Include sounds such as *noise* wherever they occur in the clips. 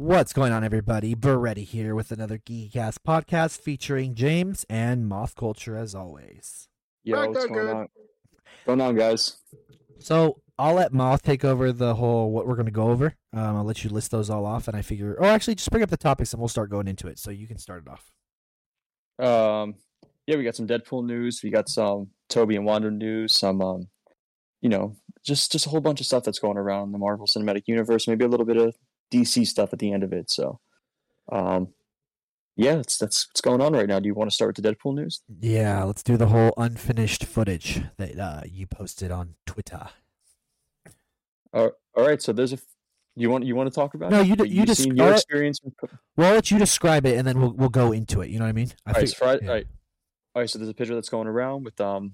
What's going on, everybody? Barreda here with another Geekycast podcast featuring James and Moth Culture as always. Yo, what's going on? Going on, guys? So I'll let Moth take over the whole what we're going to go over. Um, I'll let you list those all off, and I figure, or actually, just bring up the topics and we'll start going into it. So you can start it off. Um, yeah, we got some Deadpool news. We got some Toby and Wanda news. Some, um, you know, just just a whole bunch of stuff that's going around the Marvel Cinematic Universe. Maybe a little bit of DC stuff at the end of it. So, um, yeah, that's that's what's going on right now. Do you want to start with the Deadpool news? Yeah, let's do the whole unfinished footage that uh, you posted on Twitter. Uh, all right, so there's a. You want you want to talk about? No, it? you d- What you just- your experience. with- Well, I'll let you describe it, and then we'll we'll go into it. You know what I mean? I All right, fig- so Friday, yeah. all right, all right. So there's a picture that's going around with um,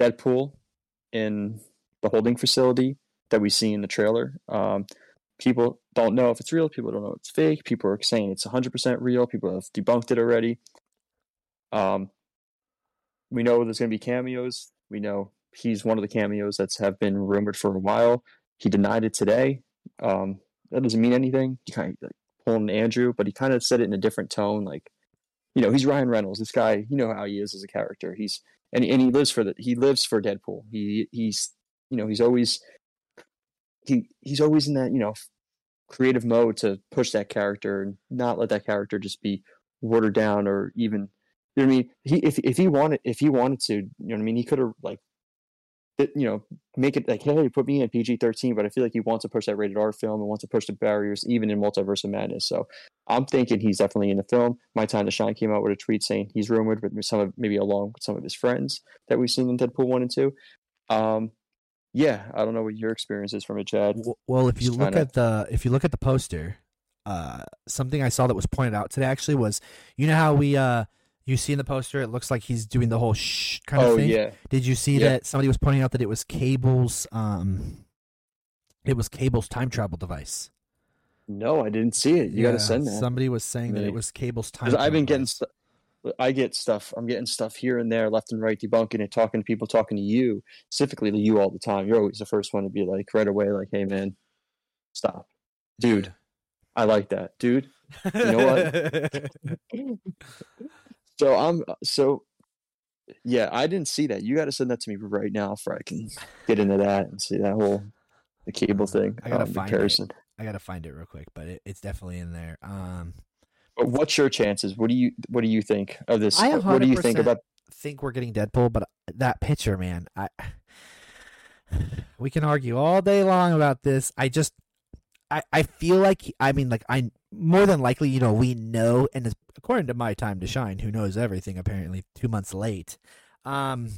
Deadpool in the holding facility that we see in the trailer. Um, people don't know if it's real. People don't know it's fake. People are saying it's 100% real. People have debunked it already. Um, we know there's going to be cameos. We know he's one of the cameos that's have been rumored for a while. He denied it today. Um, that doesn't mean anything. He kind of like pulling Andrew, but he kind of said it in a different tone. Like, you know, he's Ryan Reynolds. This guy, you know how he is as a character. He's and and he lives for the he lives for Deadpool. He he's you know he's always he he's always in that you know creative mode to push that character and not let that character just be watered down or even you know what I mean. He if if he wanted if he wanted to, you know what I mean. He could have like you know make it like hey put me in PG thirteen, but I feel like he wants to push that rated R film and wants to push the barriers even in Multiverse of Madness. So I'm thinking he's definitely in the film. My Time to Shine came out with a tweet saying he's rumored with some of maybe along with some of his friends that we've seen in Deadpool one and two. Um, yeah, I don't know what your experience is from it, Chad. Well, if you Just look at the if you look at the poster, uh, something I saw that was pointed out today actually was, you know how we uh you see in the poster it looks like he's doing the whole shh kind of Oh thing. yeah, Did you see Yeah. that somebody was pointing out that it was Cable's um, it was Cable's time travel device. no, I didn't see it. You got to send that. Somebody was saying that it was Cable's time. I've been travel getting device. I get stuff. I'm getting stuff here and there, left and right, debunking it, talking to people, talking to you, specifically to you all the time. You're always the first one to be like right away, like, "Hey, man, stop, dude. *laughs* I like that, dude." You know what? *laughs* So I'm so yeah. I didn't see that. You got to send that to me right now, for I can get into that and see that whole the cable thing. I gotta um, find comparison. it. I gotta find it real quick, but it, it's definitely in there. Um, But what's your chances? What do you What do you think of this? I What do you think about? think we're getting Deadpool, but that picture, man, I we can argue all day long about this. I just I I feel like I mean like I more than likely, you know, we know and according to my time to shine, who knows everything apparently 2 months late. Um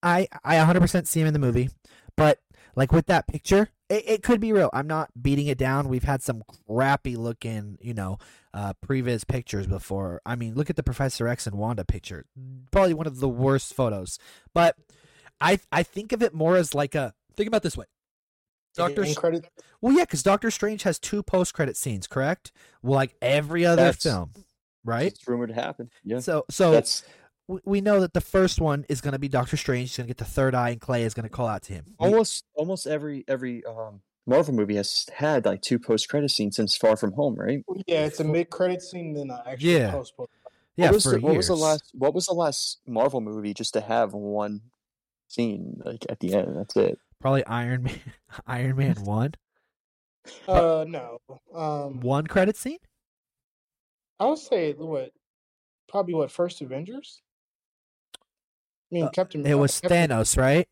I I 100% see him in the movie, but like with that picture, it, it could be real. I'm not beating it down. We've had some crappy looking, you know, uh, previs pictures before. I mean, look at the Professor X and Wanda picture. Probably one of the worst photos. But I I think of it more as like a think about this way. Doctor credit. Well, yeah, because Doctor Strange has two post credit scenes, correct? Well, like every other That's- film, right? It's rumored to happen. Yeah, So so that's we, we know that the first one is going to be Doctor Strange. He's going to get the third eye, and Clea is going to call out to him. Almost almost every every um, Marvel movie has had like two post credit scenes since Far From Home, right? Yeah, it's a mid credit scene, then an actual Yeah. post. yeah, what was, for the, what was the last What was the last Marvel movie just to have one scene like at the end? That's it. Probably Iron Man. *laughs* Iron Man *laughs* one Uh, no. Um, one credit scene. I would say what, probably what first Avengers. I mean, Uh, Captain. It was Captain- Thanos, right?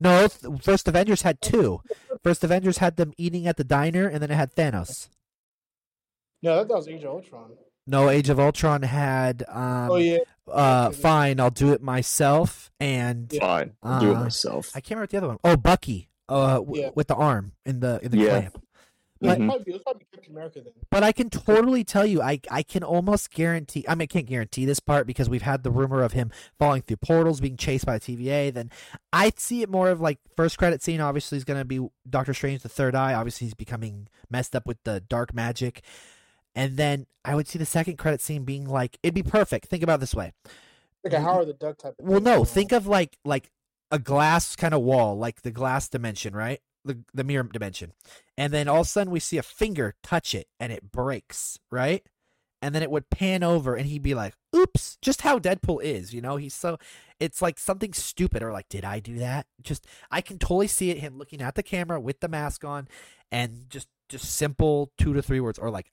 No, First Avengers had two. First Avengers had them eating at the diner, and then it had Thanos. No, that, that was Age of Ultron. No, Age of Ultron had um, oh yeah, uh, fine, I'll do it myself, and Fine, I'll do it Uh, myself. I can't remember the other one. Oh, Bucky, uh, w- Yeah. with the arm in the in the Yeah. clamp. But- Mhm. Probably, it probably America then. But I can totally tell you, I I can almost guarantee. I mean, I can't guarantee this part because we've had the rumor of him falling through portals, being chased by the TVA. Then I see it more of like first credit scene. Obviously, is going to be Doctor Strange, the Third Eye. Obviously, he's becoming messed up with the dark magic. And then I would see the second credit scene being like it'd be perfect. Think about it this way. Like a Howard the Duck type of Well, no, think of like like a glass kind of wall, like the glass dimension, right? The the mirror dimension. And then all of a sudden we see a finger touch it and it breaks, right? And then it would pan over and he'd be like, "Oops!" Just how Deadpool is, you know? He's so it's like something stupid or like, "Did I do that?" Just I can totally see it him looking at the camera with the mask on and just just simple 2 to 3 words or like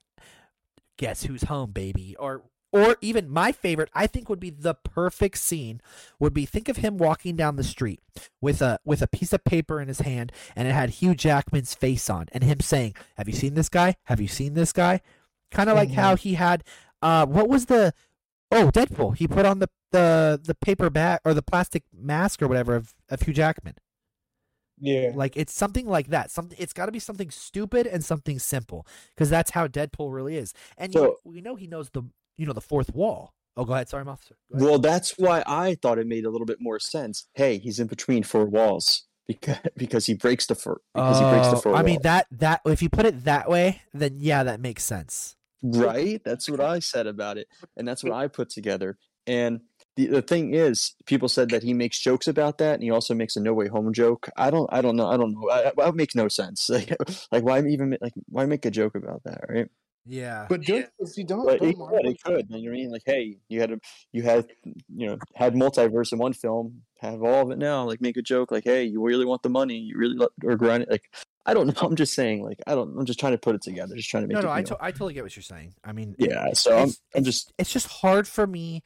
guess who's home, baby, or or even my favorite, I think would be the perfect scene would be think of him walking down the street with a with a piece of paper in his hand and it had Hugh Jackman's face on and him saying, "Have you seen this guy? Have you seen this guy?" Kind of like how he had uh what was the oh, Deadpool. He put on the the the paper bag or the plastic mask or whatever of, of Hugh Jackman. Yeah. Like it's something like that. Something it's got to be something stupid and something simple because that's how Deadpool really is. And So- know, we know he knows the you know the fourth wall. Oh, go ahead. Sorry, officer. Go ahead. Well, that's why I thought it made a little bit more sense. Hey, he's in between four walls *laughs* because because he breaks the four because he breaks the Oh, four. I mean that that if you put it that way, then yeah, that makes sense. right? That's what I said about it, and that's what I put together. And the the thing is, people said that he makes jokes about that, and he also makes a No Way Home joke. I don't, I don't know, I don't know. I, that makes no sense. *laughs* Like, like why even like why make a joke about that, right? Yeah. But don't see don't But don't it could, it could. You know what I mean? Like, hey, you had a, you had, you know, had multiverse in one film, have all of it now. Like, make a joke, like, hey, you really want the money, you really lo- or grind it. Like, I don't *laughs* know. I'm just saying, like, I don't. I'm just trying to put it together, just trying to make no, it. no, I, to- I totally get what you're saying. I mean, yeah. So I'm, I'm just it's just hard for me.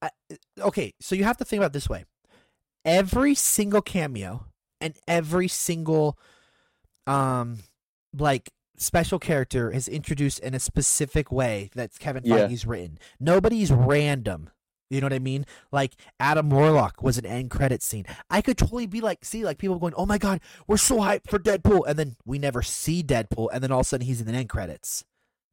I, okay, so you have to think about it this way: every single cameo and every single, um, like special character is introduced in a specific way that Kevin Yeah. Feige's written. Nobody's random. You know what I mean? Like Adam Warlock was an end credit scene. I could totally be like, see, like people going, "Oh my god, we're so hyped for Deadpool," and then we never see Deadpool, and then all of a sudden he's in the end credits.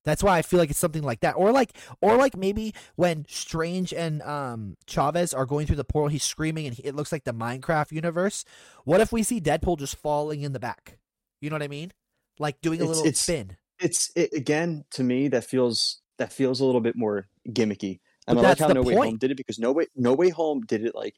That's why I feel like it's something like that, or like, or like maybe when Strange and um Chavez are going through the portal, he's screaming, and he, it looks like the Minecraft universe. What if we see Deadpool just falling in the back? You know what I mean? Like doing a It's- little it's- spin. it's it, again to me that feels that feels a little bit more gimmicky. And But I like that's how No Way Home point. did it because No Way No Way Home did it like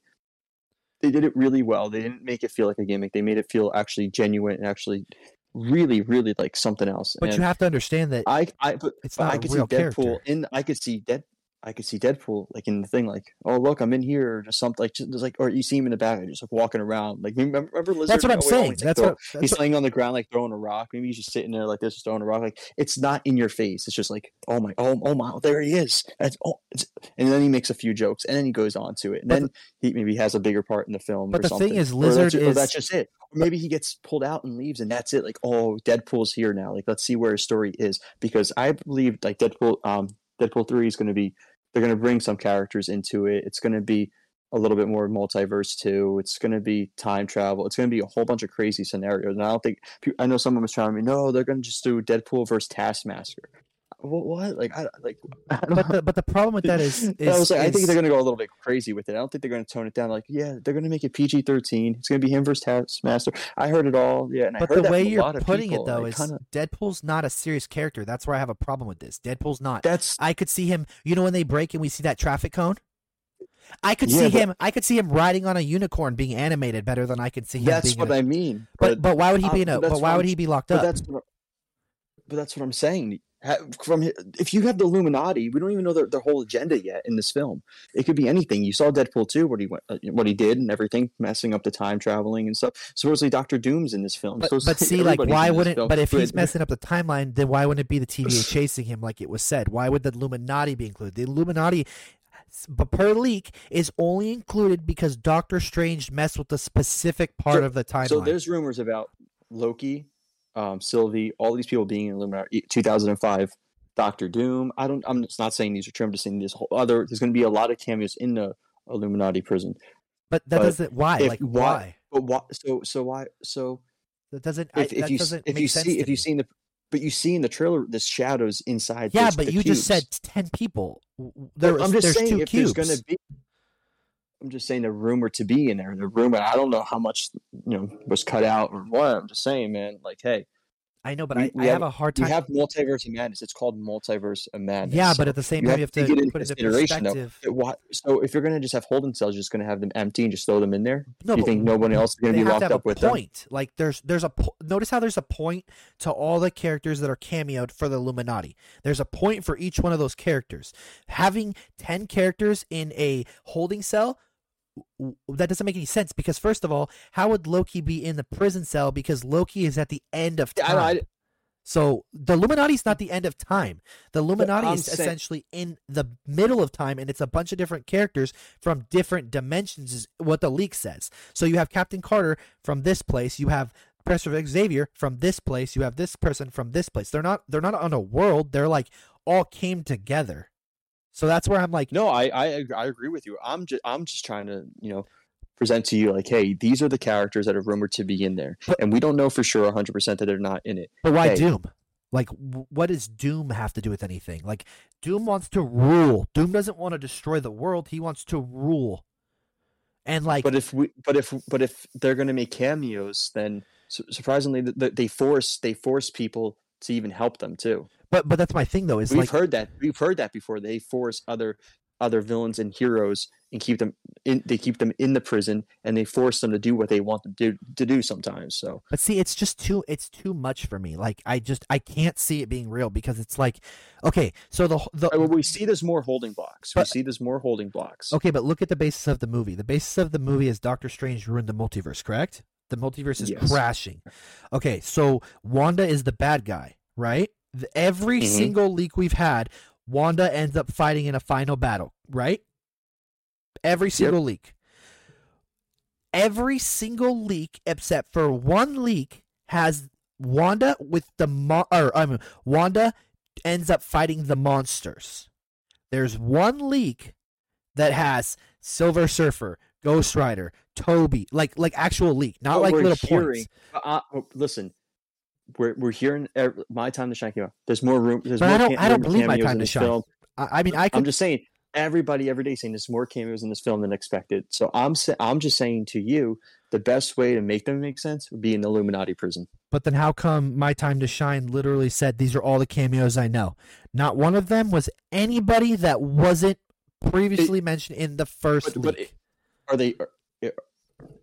they did it really well. They didn't make it feel like a gimmick. They made it feel actually genuine and actually really really like something else. But and you have to understand that I I but, it's but not I could see Deadpool character. in I could see Dead I could see Deadpool like in the thing like oh look I'm in here or just something like just, like or you see him in the back just like walking around like remember, remember Lizard That's what I'm Way saying. Like, That's throw- what. That's he's what laying on the ground like throwing a rock. Maybe he's just sitting there like this, just throwing a rock. Like it's not in your face. It's just like oh my, oh oh my, there he is. That's, oh, it's, and then he makes a few jokes, and then he goes on to it, and But then he maybe has a bigger part in the film. But or the thing something. is, Or Lizard that's, ju- or is- that's just it. Or maybe he gets pulled out and leaves, and that's it. Like oh, Deadpool's here now. Like let's see where his story is because I believe like Deadpool, um, Deadpool three is going to be they're going to bring some characters into it. It's going to be a little bit more multiverse too. It's going to be time travel. It's going to be a whole bunch of crazy scenarios. And I don't think I know someone was telling me, no, they're going to just do Deadpool versus Taskmaster. What? what? Like I like. *laughs* I but the but the problem with that is, *laughs* is I was like, I think they're going to go a little bit crazy with it. I don't think they're going to tone it down. Like, yeah, they're going to make it PG thirteen. It's going to be him versus Taskmaster. I heard it all. Yeah, and I But heard the way you're putting people, it though and is kinda, Deadpool's not a serious character. That's where I have a problem with this. Deadpool's not. that's I could see him. You know when they break and we see that traffic cone. I could Yeah, see but- him. I could see him riding on a unicorn being animated better than I could see him. that's being what in a- I mean. But but why would he be in a? but why would he be locked But up? that's what, but that's what I'm saying. From if you have the Illuminati, we don't even know their, their whole agenda yet in this film. It could be anything. You saw Deadpool 2, what he went, uh, what he did, and everything, messing up the time traveling and stuff. Supposedly, Doctor Doom's in this film. But, so but see, like, why wouldn't? film. But if he's messing up the timeline, then why wouldn't it be the TVA *laughs* chasing him like it was said? Why would the Illuminati be included? The Illuminati, but per leak, is only included because Doctor Strange messed with the specific part So- of the timeline. So there's rumors about Loki, um, Sylvie, all these people being in Illuminati. 2005, Doctor Doom. I don't. I'm just not saying these are true. I'm just saying this whole other. There's going to be a lot of cameos in the Illuminati prison. but that but doesn't. Why? if- Like why- why? but why? So so why? So That doesn't. I, if, if that you doesn't if you see if you seen the but you see in the trailer the shadows inside. Yeah, but the you just said ten people. There, I'm just saying if cubes. there's going to be. I'm just saying the rumor to be in there. The rumor. I don't know how much you know was cut out or what. I'm just saying, man. Like, hey, I know, but we- I, we I have a hard you time. have multiverse of madness. It's called multiverse of madness. yeah, So but at the same you time, have you have to to get into put it into though. perspective. why- so if you're going to just have holding cells, you're just going to have them empty and just throw them in there. No, you think nobody else is going to be locked to have up with them? point. Like there's there's a po- notice how there's a point to all the characters that are cameoed for the Illuminati. There's a point for each one of those characters. Having ten characters in a holding cell. That doesn't make any sense because first of all, how would Loki be in the prison cell? Because Loki is at the end of time. I- I- so the Illuminati is not the end of time. The Illuminati is saying- essentially in the middle of time, and it's a bunch of different characters from different dimensions. Is what the leak says. So you have Captain Carter from this place. You have Professor Xavier from this place. You have this person from this place. They're not. They're not on a world. They're like all came together. So that's where I'm like, No, I, I I agree with you. I'm just I'm just trying to you know present to you like, hey, these are the characters that are rumored to be in there, But- and we don't know for sure 100 percent that they're not in it. but why hey. Doom? Like, what does Doom have to do with anything? Like, Doom wants to rule. Doom doesn't want to destroy the world. He wants to rule. And like, But if we but if but if they're going to make cameos, then surprisingly th- th- they force they force people to even help them too. but but that's my thing though. Is We've like, heard that we've heard that before. They force other other villains and heroes and keep them in. They keep them in the prison and they force them to do what they want to do to do sometimes. So But see, it's just too it's too much for me. Like I just I can't see it being real because it's like, okay, so the the well, we see there's more holding blocks. we see there's more holding blocks. okay, but look at the basis of the movie. The basis of the movie is Doctor Strange ruined the multiverse, correct? The multiverse is Yes. crashing. Okay, so Wanda is the bad guy, right? Every Mhm. single leak we've had, Wanda ends up fighting in a final battle, right? Every single leak. Every single leak except for one leak has Wanda with the mo- or I mean Wanda ends up fighting the monsters. There's one leak that has Silver Surfer, Ghost Rider, Toby, like like actual leak, not But like little hearing. points. Uh, listen, we're we're hearing my time to shine came out. There's more room. There's But more I don't I don't believe my time to shine. film. I, I mean I could I'm just saying. Everybody every day saying there's more cameos in this film than expected. So I'm sa- I'm just saying to you, the best way to make them make sense would be in the Illuminati prison. But then how come My Time to Shine literally said these are all the cameos I know? Not one of them was anybody that wasn't previously mentioned in the first But, but leak. Are they are,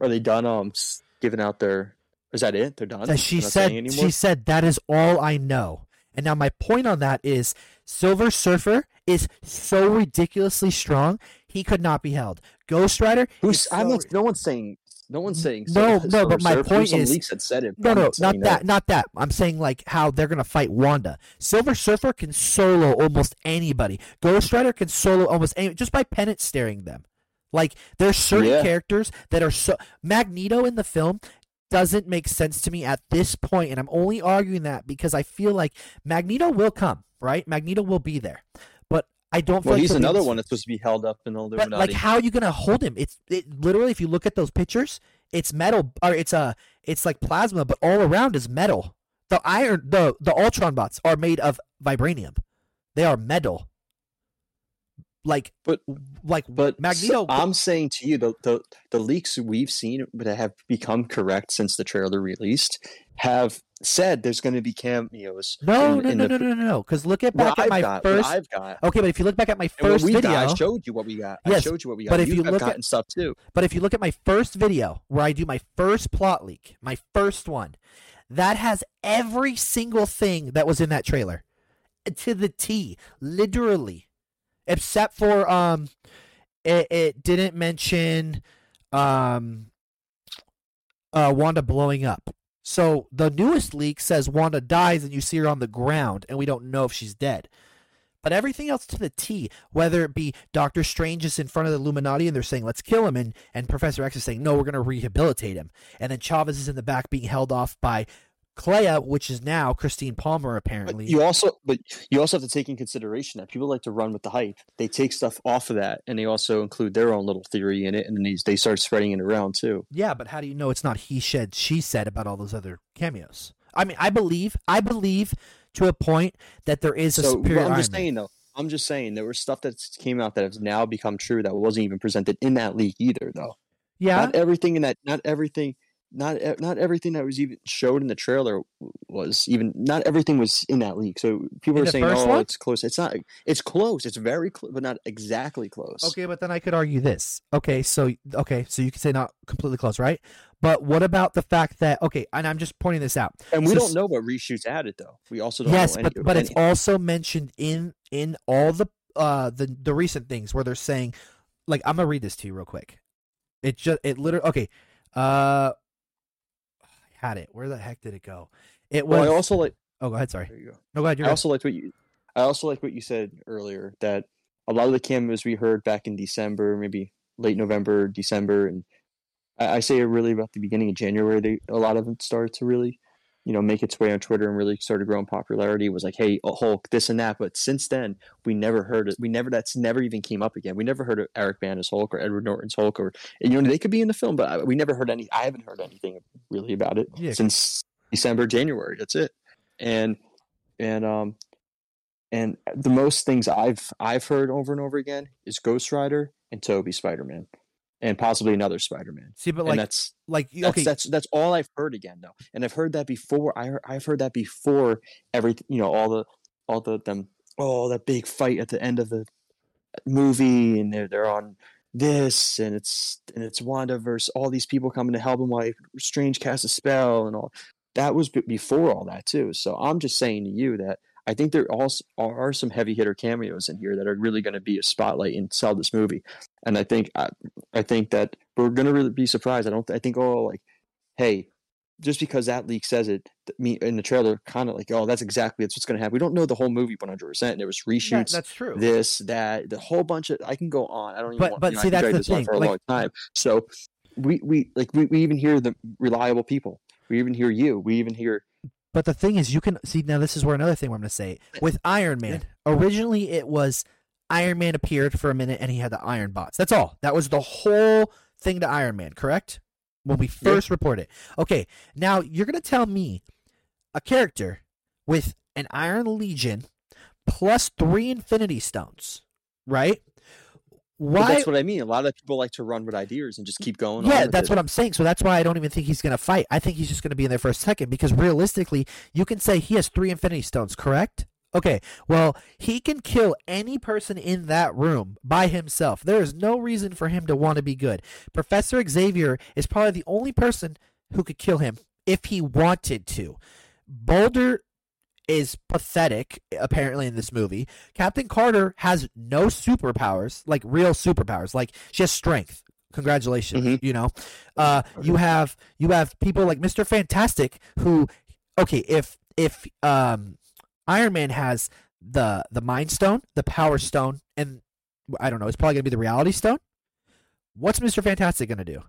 are they done? Um, giving out their is that it? They're done. that she said she said that is all I know. And now my point on that is Silver Surfer is so ridiculously strong, he could not be held. Ghost Rider Who's is I'm not. No one's saying. No one's saying. No, Silver- no, but my Surfer. point is- leaks had said it. No, no, not that, not that. I'm saying like how they're gonna fight Wanda. Silver Surfer can solo almost anybody. Ghost Rider can solo almost any just by Penance staring them. Like there's certain Yeah. characters that are so Magneto in the film doesn't make sense to me at this point, and I'm only arguing that because I feel like Magneto will come, right? Magneto will be there, but I don't. Well, like he's another one that's supposed to be held up in the but like, how are you gonna hold him? It's it, literally, if you look at those pictures, it's metal, or it's a, it's like plasma, but all around is metal. The iron, the the Ultron bots are made of vibranium. They are metal. Like, But- like, But Magneto. so I'm saying to you, the, the the leaks we've seen that have become correct since the trailer released have said there's going to be cameos. no, in- no, in no, the- no, no, no, no. Because look at back at I've my got, first. I've got. Okay, but if you look back at my first video, got, I showed you what we got. Yes, I showed you what we got. but if you you look at- stuff too. But if you look at my first video where I do my first plot leak, my first one, that has every single thing that was in that trailer to the T, literally, except for um, it, it didn't mention um, uh, Wanda blowing up. So the newest leak says Wanda dies and you see her on the ground, and we don't know if she's dead. But everything else to the T, whether it be Doctor Strange is in front of the Illuminati and they're saying, let's kill him, and, and Professor X is saying, no, we're going to rehabilitate him. And then Chavez is in the back being held off by Clea, which is now Christine Palmer, apparently. But you also, but you also have to take in consideration that people like to run with the hype. They take stuff off of that, and they also include their own little theory in it, and then they, they start spreading it around too. yeah, but how do you know it's not he said, she said about all those other cameos? I mean, I believe, I believe to a point that there is a So superior I'm just saying though. I'm just saying there was stuff that came out that has now become true that wasn't even presented in that leak either, though. Yeah, Not everything in that. Not everything. Not not everything that was even showed in the trailer was even. Not everything was in that leak. So people In are saying, "Oh, one? it's close." It's not. It's close. It's very close, but not exactly close. Okay, but then I could argue this. Okay, so okay, so you could say not completely close, right? But what about the fact that okay, and I'm just pointing this out. And we So don't know what reshoots added though. We also don't Yes, know but any, but it's also mentioned in in all the uh the the recent things where they're saying, like I'm gonna read this to you real quick. It just it literally okay. Uh, had it. Where the heck did it go? It was. Well, I also like. oh, go ahead. Sorry. There you go. No, go ahead. You're I also liked what you. I also like what you said earlier that a lot of the cameos we heard back in December, maybe late November, December, and I, I say really about the beginning of January. They a lot of them started to really, you know, make its way on Twitter and really started growing popularity. It was like, hey, uh, Hulk, this and that. But since then, we never heard it. We never. That's never even came up again. We never heard of Eric Bana's Hulk or Edward Norton's Hulk, or you know, they could be in the film, but I, we never heard any. I haven't heard anything really about it Yeah. since December, January. That's it. And and um and the most things I've I've heard over and over again is Ghost Rider and Toby Spider Man, and possibly another Spider Man. See, but and like that's like okay, that's that's all I've heard again though, and I've heard that before. I I've heard that before every You know, all the all the them oh that big fight at the end of the movie, and they're they're on this, and it's and it's Wanda versus all these people coming to help him while Strange casts a spell and all. That was b- before all that too. So I'm just saying to you that I think there also are some heavy hitter cameos in here that are really going to be a spotlight and sell this movie. And I think I, I think that we're going to really be surprised. I don't. I think oh like, hey, just because that leak says it, me in the trailer, kind of like oh that's exactly that's what's going to happen. We don't know the whole movie 100. percent There was reshoots, that's true. this that the whole bunch of. I can go on. I don't even. But- want, but you know, see, that's the thing, for a like- long time. So we we like we, we even hear the reliable people. We even hear you. We even hear But the thing is, you can see now. This is where another thing I'm going to say eh, with Iron Man. Originally, it was Iron Man appeared for a minute and he had the Iron Bots. That's all. That was the whole thing to Iron Man. Correct? When we first report it, Okay. Now you're going to tell me a character with an Iron Legion plus three Infinity Stones, right? But Why? that's what I mean. A lot of people like to run with ideas and just keep going. Yeah, that's what I'm saying. So that's why I don't even think he's going to fight. I think he's just going to be in there for a second because realistically, you can say he has three Infinity Stones, correct? Okay, well, he can kill any person in that room by himself. There is no reason for him to want to be good. Professor Xavier is probably the only person who could kill him if he wanted to. Boulder is pathetic, apparently, in this movie. Captain Carter has no superpowers, like real superpowers. Like she has strength. Congratulations, Mhm. you know. Uh, you have you have people like Mister Fantastic who, okay, if if um, Iron Man has the the Mind Stone, the Power Stone, and I don't know, it's probably gonna be the Reality Stone. What's Mister Fantastic gonna do?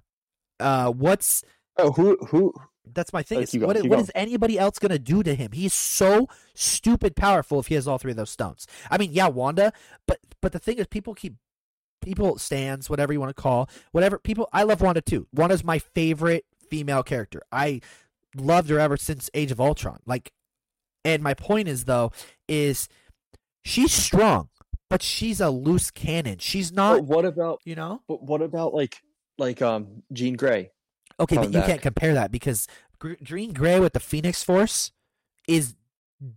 Uh, what's Oh, who who? that's my thing. Uh, is going, what, what going. is anybody else going to do to him? He's so stupid powerful if he has all three of those stones. I mean, yeah, Wanda, but but the thing is, people keep people stands, whatever you want to call, whatever people. I love Wanda too. Wanda's my favorite female character. I loved her ever since Age of Ultron. Like, and my point is though, is she's strong, but she's a loose cannon. She's not, But what about? you know. But what about like like um Jean Grey? Okay, but you back. can't compare that because Jean Grey with the Phoenix Force is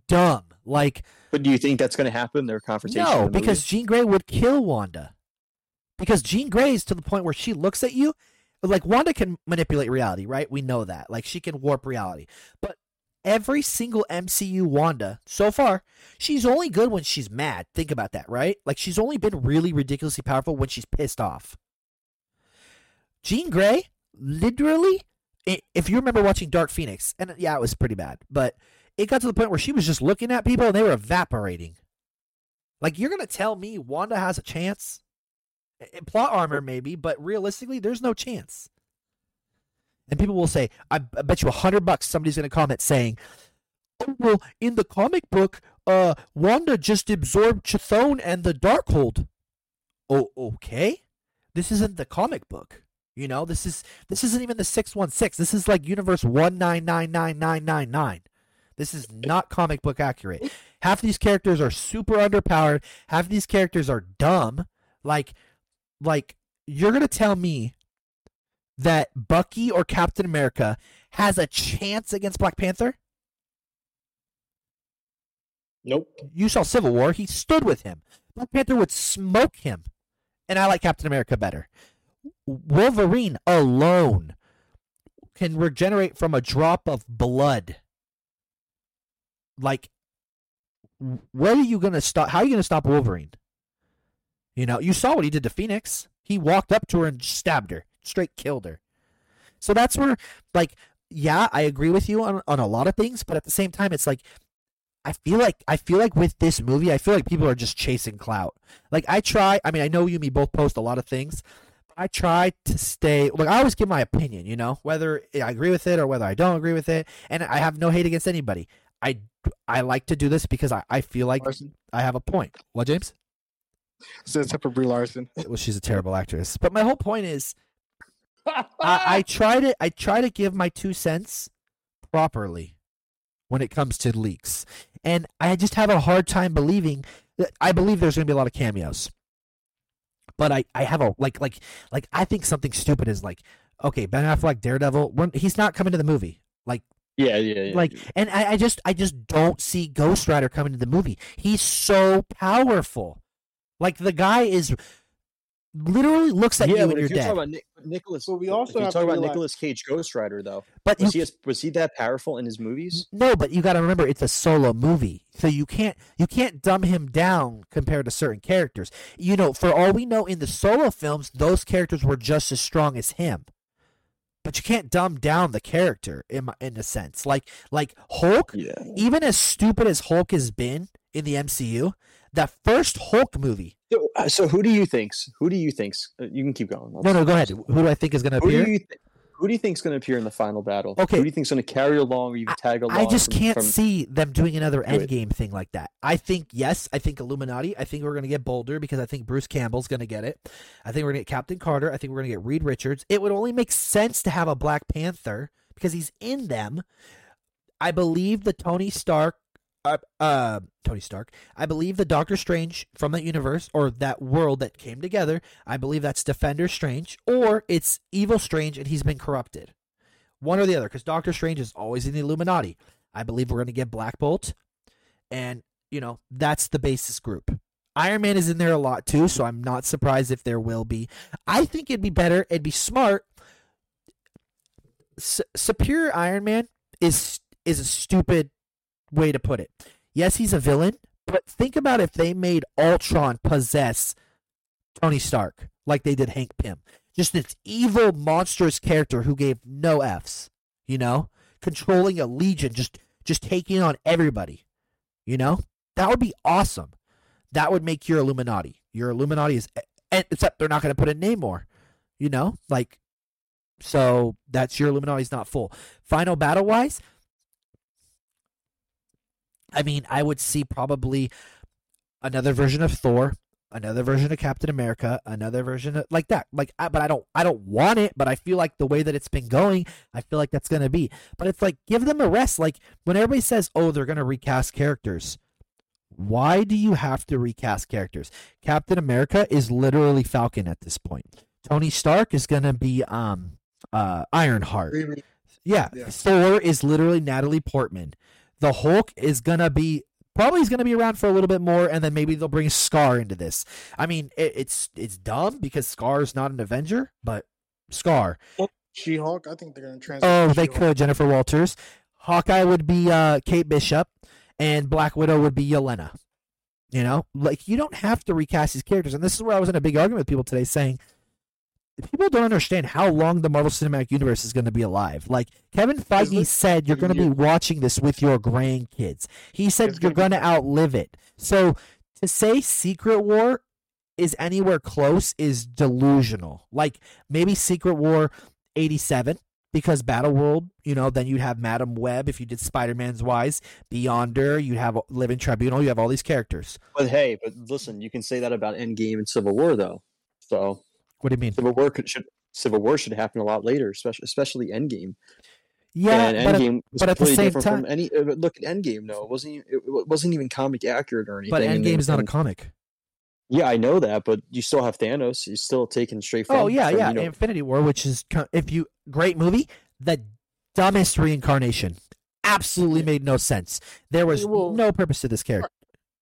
dumb. Like But do you think that's going to happen? Their confrontation? no, the because Jean Grey would kill Wanda. Because Jean Grey is to the point where she looks at you, like Wanda can manipulate reality, right? We know that. Like she can warp reality. But every single MCU Wanda so far, she's only good when she's mad. Think about that, right? Like she's only been really ridiculously powerful when she's pissed off. Jean Grey, literally, if you remember watching Dark Phoenix, and yeah, it was pretty bad, but it got to the point where she was just looking at people and they were evaporating. Like you're gonna tell me Wanda has a chance? Plot armor maybe, but realistically, there's no chance. And people will say, "I, I bet you a hundred bucks somebody's gonna comment saying." Oh, well, in the comic book, uh, Wanda just absorbed Chthon and the Darkhold. Oh, okay. This isn't the comic book. You know, this is this isn't even the six one six. This is like universe one nine nine nine nine nine nine. This is not comic book accurate. Half these characters are super underpowered. Half these characters are dumb. Like, like you're gonna tell me that Bucky or Captain America has a chance against Black Panther? Nope. You saw Civil War. He stood with him. Black Panther would smoke him. And I like Captain America better. Wolverine alone can regenerate from a drop of blood. Like, where are you going to stop? How are you going to stop Wolverine? You know, you saw what he did to Phoenix. He walked up to her and stabbed her, straight killed her. So that's where, like, yeah, I agree with you on, on a lot of things, but at the same time, it's like I feel like I feel like with this movie, I feel like people are just chasing clout. Like I try. I mean, I know you and me both post a lot of things. I try to stay. Like I always give my opinion. You know, whether I agree with it or whether I don't agree with it, and I have no hate against anybody. I I like to do this because I, I feel like Larson. I have a point. What, James? So except for Brie Larson. Well, she's a terrible actress. But my whole point is, I, I *laughs* try to I try to give my two cents properly when it comes to leaks, and I just have a hard time believing that I believe there's going to be a lot of cameos, but I I have a like like like I think something stupid is like okay Ben Affleck Daredevil when he's not coming to the movie like Yeah, yeah, yeah. like and I, I just I just don't see Ghost Rider coming to the movie. He's so powerful. Like the guy is literally looks at yeah, you but and if you're you're dead. talking about Nic- Nicholas, But we if also you have talk to about realize- Nicolas Cage Ghost Rider though. But you Was he was he that powerful in his movies? No, but you got to remember it's a solo movie, so you can't you can't dumb him down compared to certain characters. You know, for all we know, in the solo films, those characters were just as strong as him. But you can't dumb down the character in my, in a sense. Like like Hulk, Yeah. even as stupid as Hulk has been in the MCU, that first Hulk movie. So, uh, so who do you think's? Who do you think's? Uh, you can keep going. No, no, go ahead. Who do I think is going to Who do appear? you th- who do you think's going to appear in the final battle? Okay. Who do you think's going to carry along or even tag along? I just from- can't from- see them doing another Do. Endgame thing like that. I think yes, I think Illuminati. I think we're gonna get Boulder because I think Bruce Campbell's gonna get it. I think we're gonna get Captain Carter. I think we're gonna get Reed Richards. It would only make sense to have a Black Panther because he's in them. I believe the Tony Stark, uh, uh, Tony Stark. I believe the Doctor Strange from that universe or that world that came together. I believe that's Defender Strange or it's Evil Strange and he's been corrupted. One or the other, because Doctor Strange is always in the Illuminati. I believe we're going to get Black Bolt, and you know that's the basis group. Iron Man is in there a lot too, so I'm not surprised if there will be. I think it'd be better, it'd be smart. S- Superior Iron Man is is a stupid way to put it. Yes, he's a villain, but think about if they made Ultron possess Tony Stark like they did Hank Pym. Just this evil, monstrous character who gave no Fs, you know? Controlling a legion, just just taking on everybody. You know? That would be awesome. That would make your Illuminati. Your Illuminati is except they're not gonna put in Namor. You know? Like so that's your Illuminati's not full. Final battle wise, I mean, I would see probably another version of Thor, another version of Captain America, another version of like that. Like, I, but I don't, I don't want it. But I feel like the way that it's been going, I feel like that's gonna be. But it's like give them a rest. Like when everybody says, "Oh, they're gonna recast characters," why do you have to recast characters? Captain America is literally Falcon at this point. Tony Stark is gonna be um uh Ironheart. Yeah, Yeah. Thor is literally Natalie Portman. The Hulk is gonna be probably is gonna be around for a little bit more, and then maybe they'll bring Skaar into this. I mean, it, it's it's dumb because Skaar is not an Avenger, but Skaar. She Hulk. I think they're gonna translate. Oh, they could Jennifer Walters. Hawkeye would be uh, Kate Bishop, and Black Widow would be Yelena. You know, like you don't have to recast these characters, and this is where I was in a big argument with people today, saying people don't understand how long the Marvel Cinematic Universe is going to be alive. Like Kevin Feige it- said, you're going to be watching this with your grandkids. He said It's you're gonna going to outlive it. So to say Secret War is anywhere close is delusional. Like maybe Secret War 87 because Battle World, you know, then you'd have Madam Web if you did Spider-Man's Wise, Beyonder, you have Living Tribunal, you have all these characters. But hey, but listen, you can say that about Endgame and Civil War though. So What do you mean? Civil War could, should Civil War should happen a lot later, especially especially Endgame. Yeah, and but at, was but at the same time, from any. uh, Look at Endgame, though. It wasn't even, it wasn't even comic accurate or anything. but Endgame then- is not a comic. Yeah, I know that, but you still have Thanos. You're still taking straight from. Oh yeah, from, yeah. you know- Infinity War, which is if you great movie, the dumbest reincarnation. Absolutely made no sense. There was Well, no purpose to this character.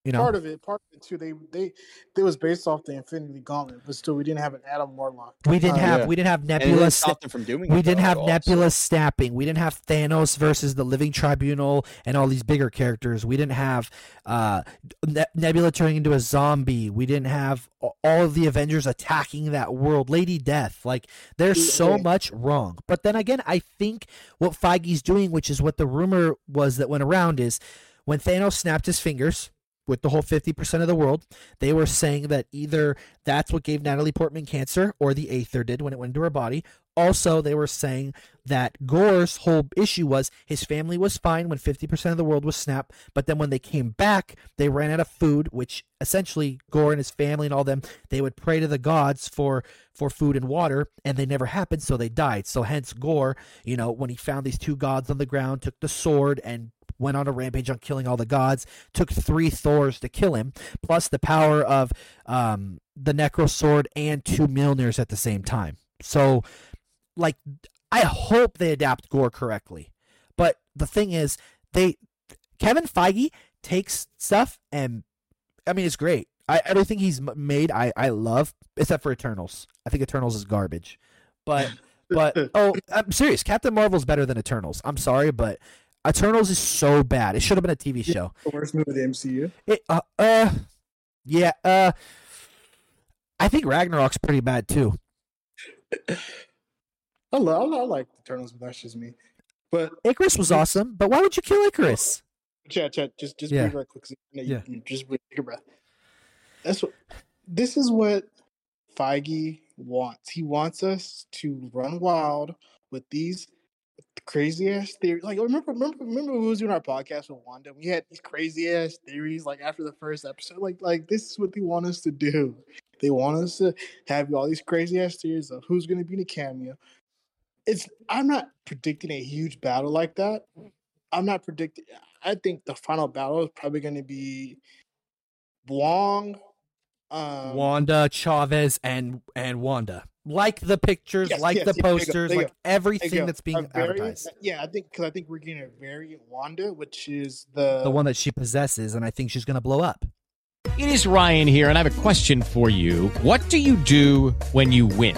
You know, Part of it, part of it too. They they it was based off the Infinity Gauntlet, but still, we didn't have an Adam Warlock. we didn't Uh, have yeah. we didn't have Nebula. didn't sta- them from doing. we didn't have at all, so- Nebula snapping. We didn't have Thanos versus the Living Tribunal and all these bigger characters. We didn't have uh, ne- Nebula turning into a zombie. We didn't have all of the Avengers attacking that world. Lady Death. Like there's so Yeah. much wrong. But then again, I think what Feige's doing, which is what the rumor was that went around, is when Thanos snapped his fingers with the whole 50% of the world, they were saying that either that's what gave Natalie Portman cancer or the Aether did when it went into her body. Also, they were saying that Gorr's whole issue was his family was fine when 50% of the world was snapped, but then when they came back, they ran out of food, which essentially Gorr and his family and all them, they would pray to the gods for for food and water, and they never happened, so they died. So hence Gorr, you know, when he found these two gods on the ground, took the sword and went on a rampage on killing all the gods, took three Thors to kill him, plus the power of um, the Necro Sword and two Mjolnirs at the same time. So, like, I hope they adapt Gorr correctly. But the thing is, they Kevin Feige takes stuff and I mean it's great. I everything he's made I I love except for Eternals. I think Eternals is garbage. But but *laughs* oh, I'm serious. Captain Marvel's better than Eternals. I'm sorry, but Eternals is so bad. It should have been a TV show. The worst movie of the MCU. It uh uh yeah, uh I think Ragnarok's pretty bad too. I love, I, like Eternals, but that's just me. But Icarus was awesome, but why would you kill Icarus? chat, chat, just just Yeah. breathe right quick. 'cause you Yeah. you just breathe, take a breath. That's what. This is what Feige wants. He wants us to run wild with these crazy ass theories. Like remember, remember, remember we was doing our podcast with Wanda? We had these crazy ass theories. Like after the first episode, like like this is what they want us to do. They want us to have all these crazy ass theories of who's going to be in a cameo. It's. I'm not predicting a huge battle like that. I'm not predicting. I think the final battle is probably going to be Wong. Um, Wanda, Chavez, and and Wanda. Like the pictures, Yes, like yes, the yeah, there you go, posters, there like go. everything that's being variant- advertised. Yeah, I think because I think we're getting a variant Wanda, which is the The one that she possesses, and I think she's gonna blow up. It is Ryan here, and I have a question for you. What do you do when you win?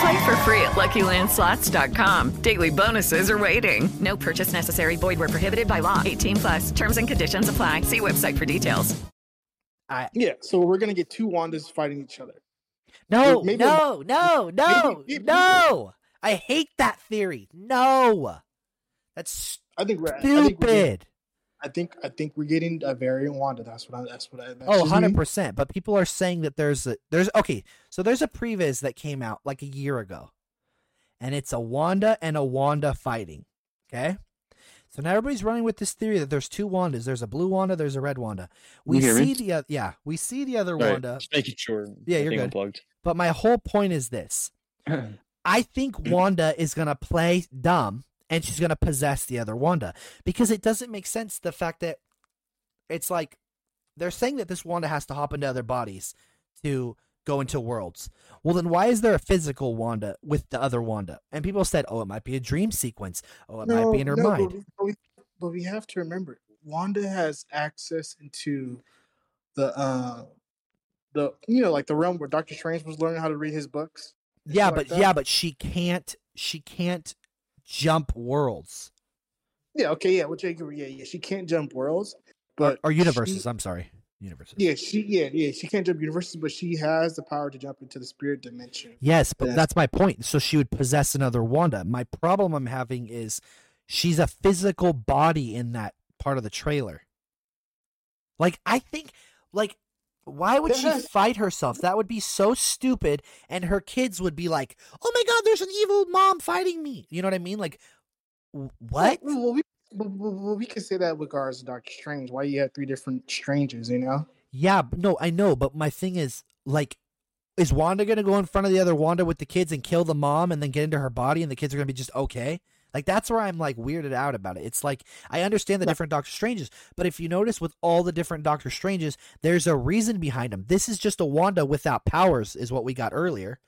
Play for free at LuckyLandSlots.com. Daily bonuses are waiting. No purchase necessary. Void where prohibited by law. 18 plus. Terms and conditions apply. See website for details. I yeah. So we're gonna get two Wandas fighting each other. no, Maybe- no, no, no, maybe- no. I hate that theory. No, that's I think we're I think we're stupid. I think I think we're getting a variant Wanda. That's what I. That's what I. That's Oh, just 100 percent. But people are saying that there's a there's okay. So there's a previs that came out like a year ago, and it's a Wanda and a Wanda fighting. Okay. So now everybody's running with this theory that there's two Wandas. There's a blue Wanda. There's a red Wanda. We You hear me? see the oth- yeah. We see the other Right, Wanda. Just making sure. Yeah, you're good. Unplugged. But my whole point is this: *clears throat* I think Wanda is gonna play dumb and she's gonna possess the other Wanda because it doesn't make sense the fact that it's like they're saying that this Wanda has to hop into other bodies to go into worlds. Well, then why is there a physical Wanda with the other Wanda? And people said, "Oh, it might be a dream sequence. Oh, it might be in her no, mind." But we, but, we, but we have to remember, Wanda has access into the uh the you know like the realm where Doctor Strange was learning how to read his books. Yeah, but like yeah, but she can't. She can't jump worlds Yeah, okay, yeah, which I agree. Yeah, yeah, she can't jump worlds, but or universes. she- I'm sorry, universes. yeah, she yeah yeah she can't jump universes, but she has the power to jump into the spirit dimension. Yes, but that's my point. So she would possess another Wanda. My problem I'm having is she's a physical body in that part of the trailer. Like I think like why would she fight herself? That would be so stupid and her kids would be like, "Oh my god, there's an evil mom fighting me." You know what I mean? Like what? Well, we well, we can say that with regards to Doctor Strange. Why you have three different strangers? You know. Yeah, no, I know, but my thing is like is Wanda going to go in front of the other Wanda with the kids and kill the mom and then get into her body and the kids are going to be just okay? Like that's where I'm like weirded out about it. It's like I understand the different Doctor Stranges, but if you notice with all the different Doctor Stranges, there's a reason behind them. This is just a Wanda without powers is what we got earlier,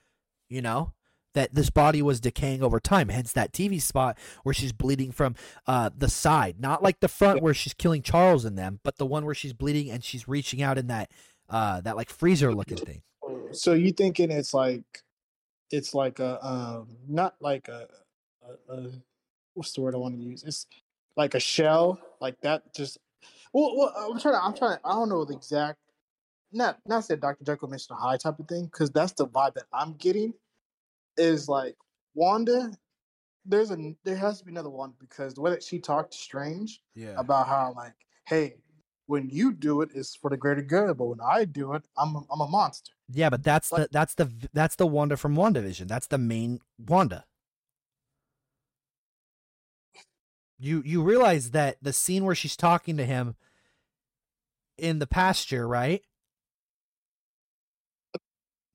you know? That this body was decaying over time, hence that TV spot where she's bleeding from uh, the side, not like the front where she's killing Charles in them, but the one where she's bleeding and she's reaching out in that uh, that like freezer looking thing. So you thinking it's like it's like a um not like a, a, a what's the word I want to use? It's like a shell like that. Just well, well uh, I'm trying to I'm trying to, I don't know the exact not not say Dr. Jekyll Mr. Hyde type of thing because that's the vibe that I'm getting is like Wanda. There's a there has to be another one because the way that she talked to Strange Yeah. about how like hey when you do it it's for the greater good but when I do it I'm a, I'm a monster. Yeah, but that's the that's the that's the Wanda from WandaVision. That's the main Wanda. You you realize that the scene where she's talking to him in the pasture, right?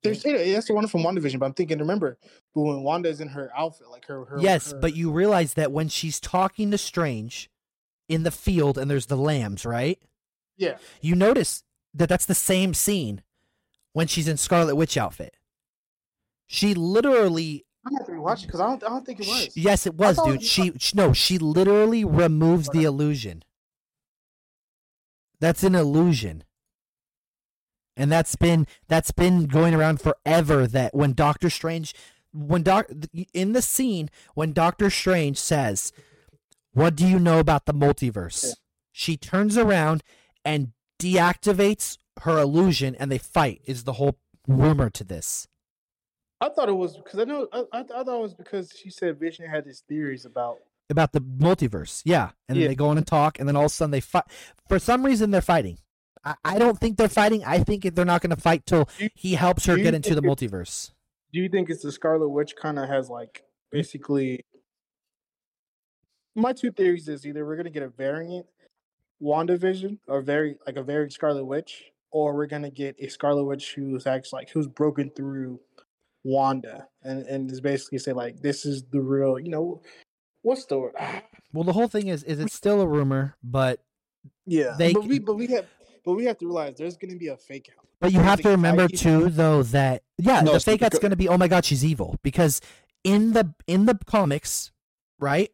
There's that's the one from WandaVision, but I'm thinking, remember, when Wanda's in her outfit, like her, her yes, her- but you realize that when she's talking to Strange in the field and there's the lambs, right? yeah, You notice that that's the same scene when she's in Scarlet Witch outfit. She literally I'm gonna have to rewatch it because I don't, I don't think it was. Yes, it I was, thought dude. She, she no, she literally removes the illusion. That's an illusion. And that's been that's been going around forever that when Doctor Strange when doc in the scene when Doctor Strange says, "What do you know about the multiverse?" She turns around and deactivates her illusion and they fight is the whole rumor to this. I thought it was because I know I, I, I thought it was because she said Vision had his theories about. about the multiverse. Yeah, and Yeah. they go in and talk, and then all of a sudden they fight. For some reason, they're fighting. I, I don't think they're fighting. I think they're not going to fight till he helps her get into the multiverse. Do you think it's the Scarlet Witch kind of has like basically? My two theories is either we're gonna get a variant WandaVision or very like a variant Scarlet Witch, or we're gonna get a Scarlet Witch who's actually like who's broken through Wanda and and is basically say like this is the real you know what's the word *sighs* Well, the whole thing is, is it's still a rumor, but yeah They but c- we but we have but we have to realize there's gonna be a fake out but you There's have to remember Feige- too, though that yeah, No, the it's fake out's going to be oh my god, she's evil because in the in the comics, right?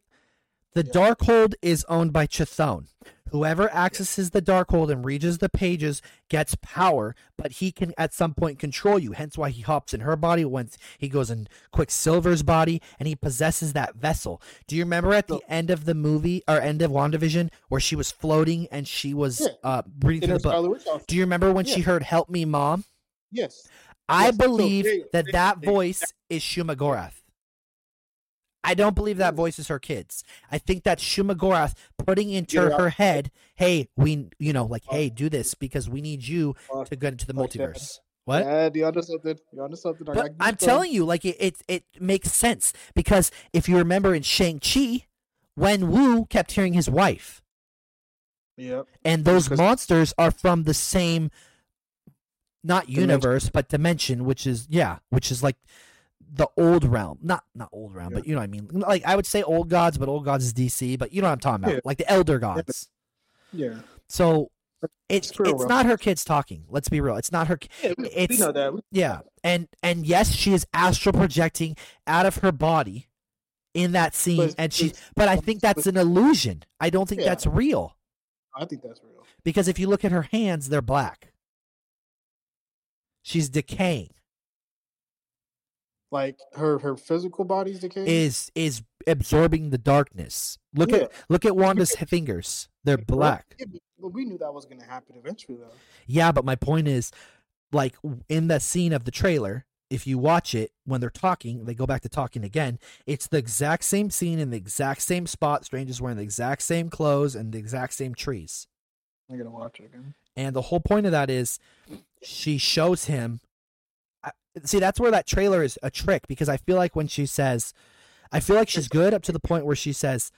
The Darkhold is owned by Chthon. Whoever accesses the Darkhold and reaches the pages gets power, but he can at some point control you. Hence why he hops in her body once he goes in Quicksilver's body and he possesses that vessel. Do you remember at the end of the movie or end of WandaVision where she was floating and she was Yeah. uh breathing through the book? Do you remember when she heard "Help me, mom"? yes I Yes, so believe they- that they- that they- voice is Shuma Gorath. I don't believe that voice is her kids. I think that's Shumagorath putting into Yeah. her head, "Hey, we, you know, like, hey, do this because we need you to go into the multiverse." What? Yeah, you onto something? You something? I But I'm telling you, like, it, it, it makes sense because if you remember in Shang Chi, when Wu kept hearing his wife, Yep. and those monsters are from the same not Dimension. universe but dimension which is yeah which is like the old realm not not old realm but you know what i mean like i would say old gods but old gods is dc but you know what i'm talking about Yeah. like the elder gods Yeah. so it's It's it's not her kids talking let's be real it's not her Yeah, we, it's we know that. We- yeah and and yes she is astral projecting out of her body in that scene But- and she but- but i think that's an illusion i don't think Yeah. that's real I think that's real. because if you look at her hands, they're black. She's decaying. Like her her physical body's decaying. is is absorbing the darkness. Look Yeah. at look at Wanda's fingers. They're black. But we knew that was going to happen eventually, though. Yeah, but my point is, like in the scene of the trailer, if you watch it when they're talking, they go back to talking again. It's the exact same scene in the exact same spot. Strange is wearing the exact same clothes and the exact same trees. I'm gonna watch it again. And the whole point of that is, she shows him. See, that's where that trailer is a trick because I feel like when she says, I feel like she's good up to the point where she says,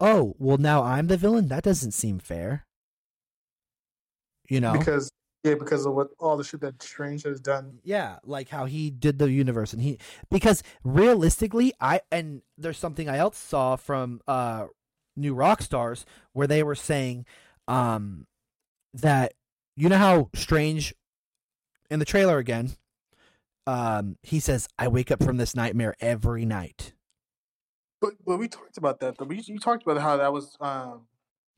"Oh, well, now I'm the villain." That doesn't seem fair. You know, Because yeah, because of what all the shit that Strange has done. yeah, like how he did the universe and he because realistically, I and there's something I else saw from uh New Rockstars where they were saying um that you know how Strange in the trailer again um he says I wake up from this nightmare every night. But but we talked about that. Though. We you talked about how that was. um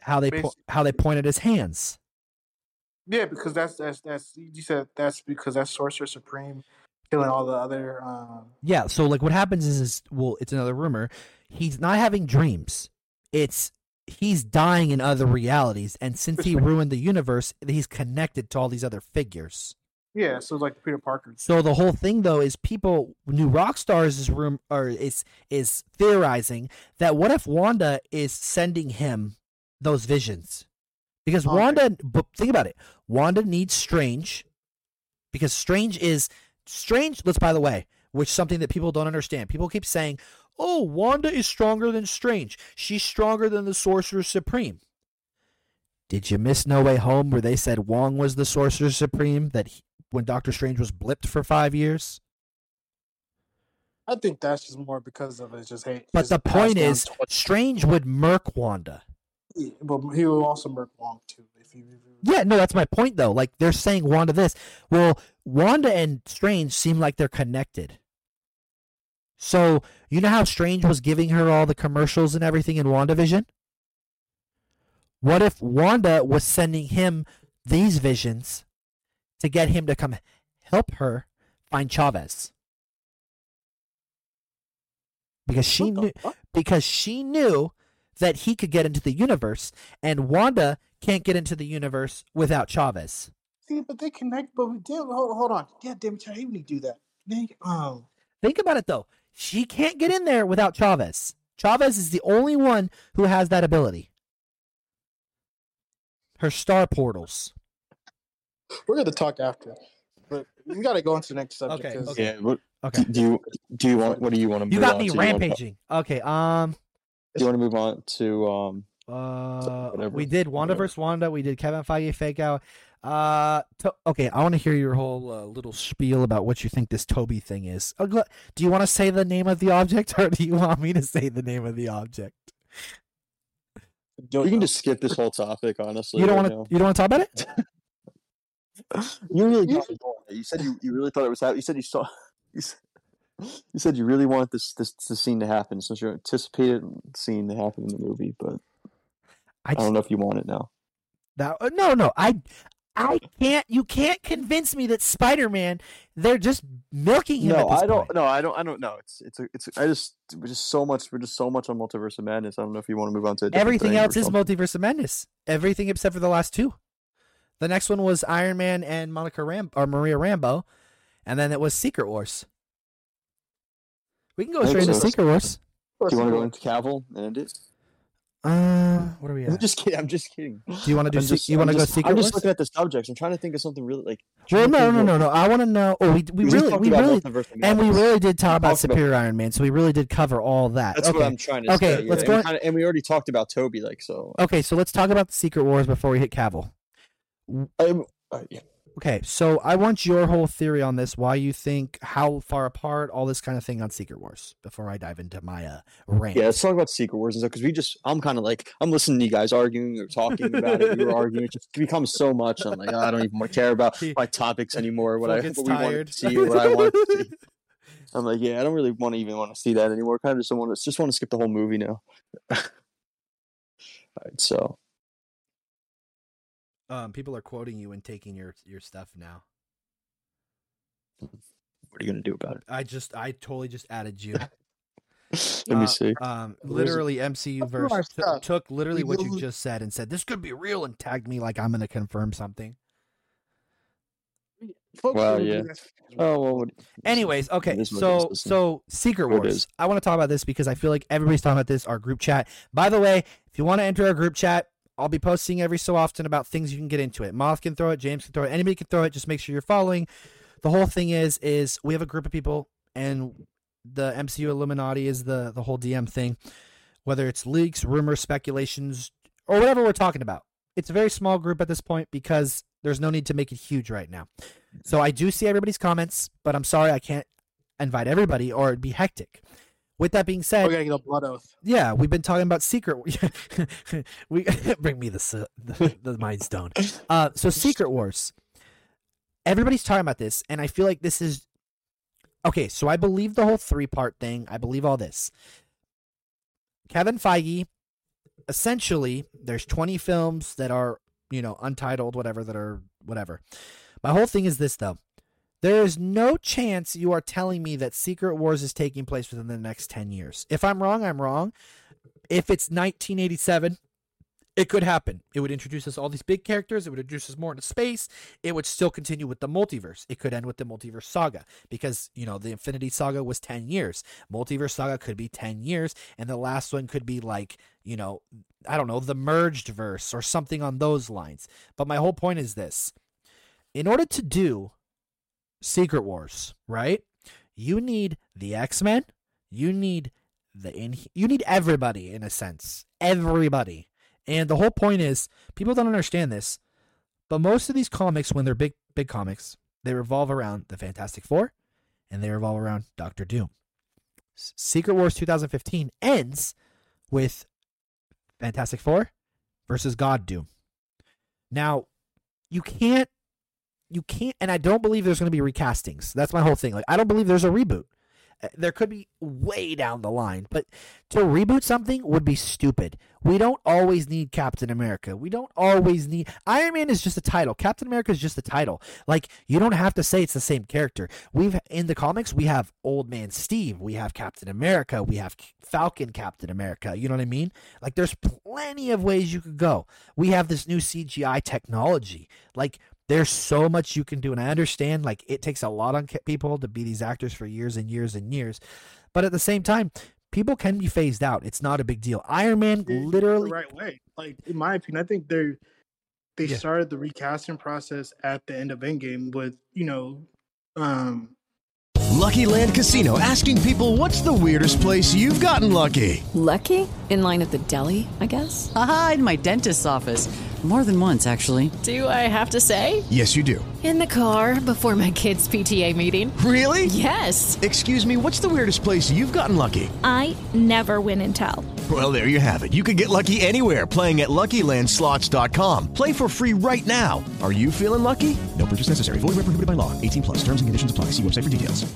How they po- how they pointed his hands. Yeah, because that's that's that's you said that's because that's Sorcerer Supreme killing all the other. um Yeah, so like what happens is, is well, it's another rumor. He's not having dreams. It's he's dying in other realities, and since he *laughs* ruined the universe, he's connected to all these other figures. Yeah, so like Peter Parker. So the whole thing though is people new rockstars is room or is is theorizing that what if Wanda is sending him those visions? Because oh, Okay. Wanda but think about it. Wanda needs Strange because Strange is Strange let's by the way, which is something that people don't understand. People keep saying, "Oh, Wanda is stronger than Strange. She's stronger than the Sorcerer Supreme." Did you miss No Way Home where they said Wong was the Sorcerer Supreme that he, when Doctor Strange was blipped for 5 years? I think that's just more because of it's just hate. But just the point is Strange would murk Wanda. Yeah, but he will also murk Wong too. If you Yeah, no, that's my point though. Like they're saying Wanda this. Well, Wanda and Strange seem like they're connected. So, you know how Strange was giving her all the commercials and everything in WandaVision? What if Wanda was sending him these visions to get him to come help her find Chavez? Because she knew fuck? because she knew that he could get into the universe and Wanda can't get into the universe without Chavez. see, but they connect. But we damn, hold, hold on. Yeah, damn it, how even he do that? They, um, Think about it though. She can't get in there without Chavez. Chavez is the only one who has that ability. Her star portals. We're gonna talk after, but we gotta go into the next subject. Okay, 'cause- okay. Yeah. What, Okay. Do you do you want? What do you want to? You got on me to? Do wanna- rampaging. Okay, um Do you want to move on to um? uh whatever, we did Wanda whatever. versus Wanda, we did Kevin Feige fake out. Uh to, okay, I want to hear your whole uh, little spiel about what you think this Tobey thing is. Uh, do you want to say the name of the object *laughs* or do you want me to say the name of the object? You can just skip this whole topic, honestly. You don't right want to you don't want to talk about it? *laughs* You really me. You said you, you really thought it was happening. You said you saw. *laughs* You said, you said you really wanted this this this scene to happen, since you anticipated scene to happen in the movie, but I I don't know if you want it now. That uh, no, no, I, I can't. You can't convince me that Spider-Man. They're just milking him. No, I don't. point. No, I don't. I don't know. It's it's a, it's. I just we're just so much. We're just so much on multiverse of madness. I don't know if you want to move on to Everything thing else is something. multiverse of madness. Everything except for the last two. The next one was Iron Man and Monica Ram or Maria Rambeau, and then it was Secret Wars. We can go I think straight into. Secret Wars. Do you want to go into Cavill and end it? Uh, what are we I'm just kidding. I'm just kidding. Do you want to do? Se- just- you want to go just- Secret I'm Wars? just looking at the subjects. I'm trying to think of something really like. well, trying no, no, no, no. I want to know. Oh, we we We really, we really, and we really did talk about talked about- Superior Iron Man. So we really did cover all that. That's okay. what I'm trying to Okay, say. yeah. let's and go- we kinda- and we already talked about Tobey, like so. Okay, so let's talk about the Secret Wars before we hit Cavill. Um, uh, yeah. Okay, so I want your whole theory on this, why you think, how far apart, all this kind of thing on Secret Wars before I dive into my uh, rant. Yeah, let's talk about Secret Wars and stuff because we just, I'm kind of like, I'm listening to you guys arguing or talking about it. We were arguing. It just becomes so much. I'm like, I don't even care about my topics anymore. What I, what we want tired. to see, what I want to see. *laughs* I'm like, yeah, I don't really want to even want to see that anymore. Kind of just want to, just want to skip the whole movie now. *laughs* All right, so Um, people are quoting you and taking your your stuff now. What are you gonna do about it? I just I totally just added *laughs* you. Let me Uh, see. Um, literally MCU Look at verse t- took literally what you just said and said this could be real and tagged me like I'm going to confirm something. Folks Wow, yeah. Oh well. What, Anyways, okay, so so Secret Wars. is. I want to talk about this because I feel like everybody's talking about this. Our group chat. By the way, if you want to enter our group chat, I'll be posting every so often about things you can get into it. Moth can throw it, James can throw it, anybody can throw it. Just make sure you're following. The whole thing is is we have a group of people, and the MCU Illuminati is the the whole DM thing. Whether it's leaks, rumors, speculations, or whatever we're talking about, it's a very small group at this point because there's no need to make it huge right now. So I do see everybody's comments, but I'm sorry I can't invite everybody or it'd be hectic. With that being said, We gotta get a blood oath. yeah, we've been talking about secret. *laughs* we *laughs* bring me the the, the mind stone. Uh, so Secret Wars. Everybody's talking about this, and I feel like this is okay. So I believe the whole three part thing. I believe all this. Kevin Feige, essentially, there's 20 films that are you know untitled, whatever that are whatever. My whole thing is this though. There is no chance you are telling me that Secret Wars is taking place within the next 10 years. If I'm wrong, I'm wrong. If it's 1987, it could happen. It would introduce us all these big characters. It would introduce us more into space. It would still continue with the multiverse. It could end with the multiverse saga because, you know, the Infinity Saga was 10 years. Multiverse Saga could be 10 years. And the last one could be like, you know, I don't know, the merged verse or something on those lines. But my whole point is this in order to do Secret Wars, right? You need the X Men. You need the in. You need everybody in a sense. Everybody. And the whole point is, people don't understand this, but most of these comics, when they're big, big comics, they revolve around the Fantastic Four, and they revolve around Doctor Doom. Secret Wars 2015 ends with Fantastic Four versus God Doom. Now, you can't you can't and i don't believe there's going to be recastings. That's my whole thing. Like i don't believe there's a reboot. Uh, there could be way down the line but to reboot something would be stupid. We don't always need captain america. We don't always need iron man is just a title. Captain america is just a title. Like you don't have to say it's the same character. We've in the comics we have old man steve. We have captain america. We have falcon captain america. You know what i mean? Like there's plenty of ways you could go. We have this new cgi technology. Like there's so much you can do and i understand like it takes a lot on people to be these actors for years and years and years but at the same time people can be phased out it's not a big deal iron man Did literally the right way. Like in my opinion, I think they're they Yeah. started the recasting process at the end of Endgame with you know, um, Lucky Land Casino asking people what's the weirdest place you've gotten lucky? Lucky? In line at the deli, I guess? Haha, in my dentist's office. More than once, actually. Do I have to say? Yes, you do. In the car before my kids' PTA meeting. Really? Yes. Excuse me, what's the weirdest place you've gotten lucky? I never win and tell. Well, there you have it. You can get lucky anywhere playing at LuckyLandSlots.com. Play for free right now. Are you feeling lucky? No purchase necessary. Void where prohibited by law. 18 plus. Terms and conditions apply. See website for details.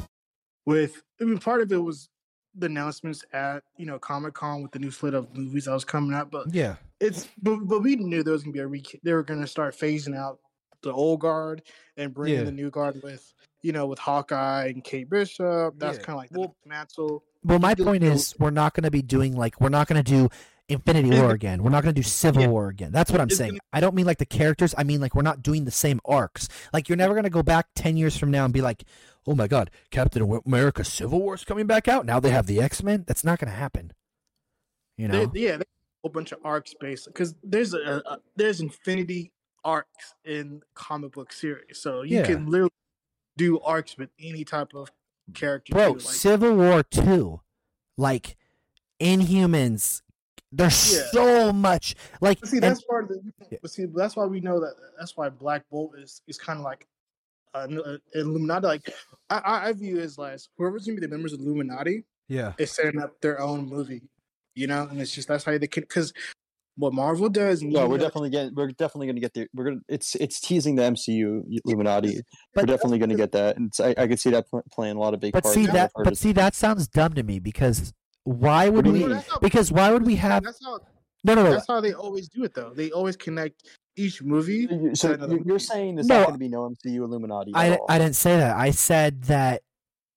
with I mean, part of it was the announcements at you know Comic Con with the new slate of movies that was coming out, but yeah it's but, but we knew there was gonna be a re- they were gonna start phasing out the old guard and bringing Yeah. the new guard with you know with Hawkeye and Kate Bishop. That's Yeah. kind of like the mantle. well my point is we're not going to be doing like we're not going to do infinity war again. We're not going to do civil war again. That's what i'm It's saying. gonna- i don't mean like the characters. I mean like we're not doing the same arcs. Like you're never going to go back 10 years from now and be like oh my god captain america civil war's coming back out. Now they have the x-men. That's not going to happen. You They- know? yeah, they- a whole bunch of arcs based because there's a, a there's infinity arcs in comic book series, so you Yeah. can literally do arcs with any type of character. bro too, like- civil war 2 like inhumans there's Yeah. so much like But see, and- that's part of the. But see, that's why we know that. That's why Black Bolt is is kind of like uh, Illuminati. Like I, I I view it as like whoever's gonna be the members of Illuminati yeah is setting up their own movie. You know, and it's just that's how they can because what Marvel does. No, we're know- definitely getting. We're definitely going to get the. We're gonna. It's it's teasing the MCU Illuminati. We're definitely going to get that, and I, I could see that pl- playing a lot of big but see that but see that sounds dumb to me because why would we mean? How- because why would we have That's how. no no no That's how they always do it, though. They always connect each movie. You- So to another you- you're movie. saying there's No, not going to be no MCU Illuminati? I, at di- all. I didn't say that. I said that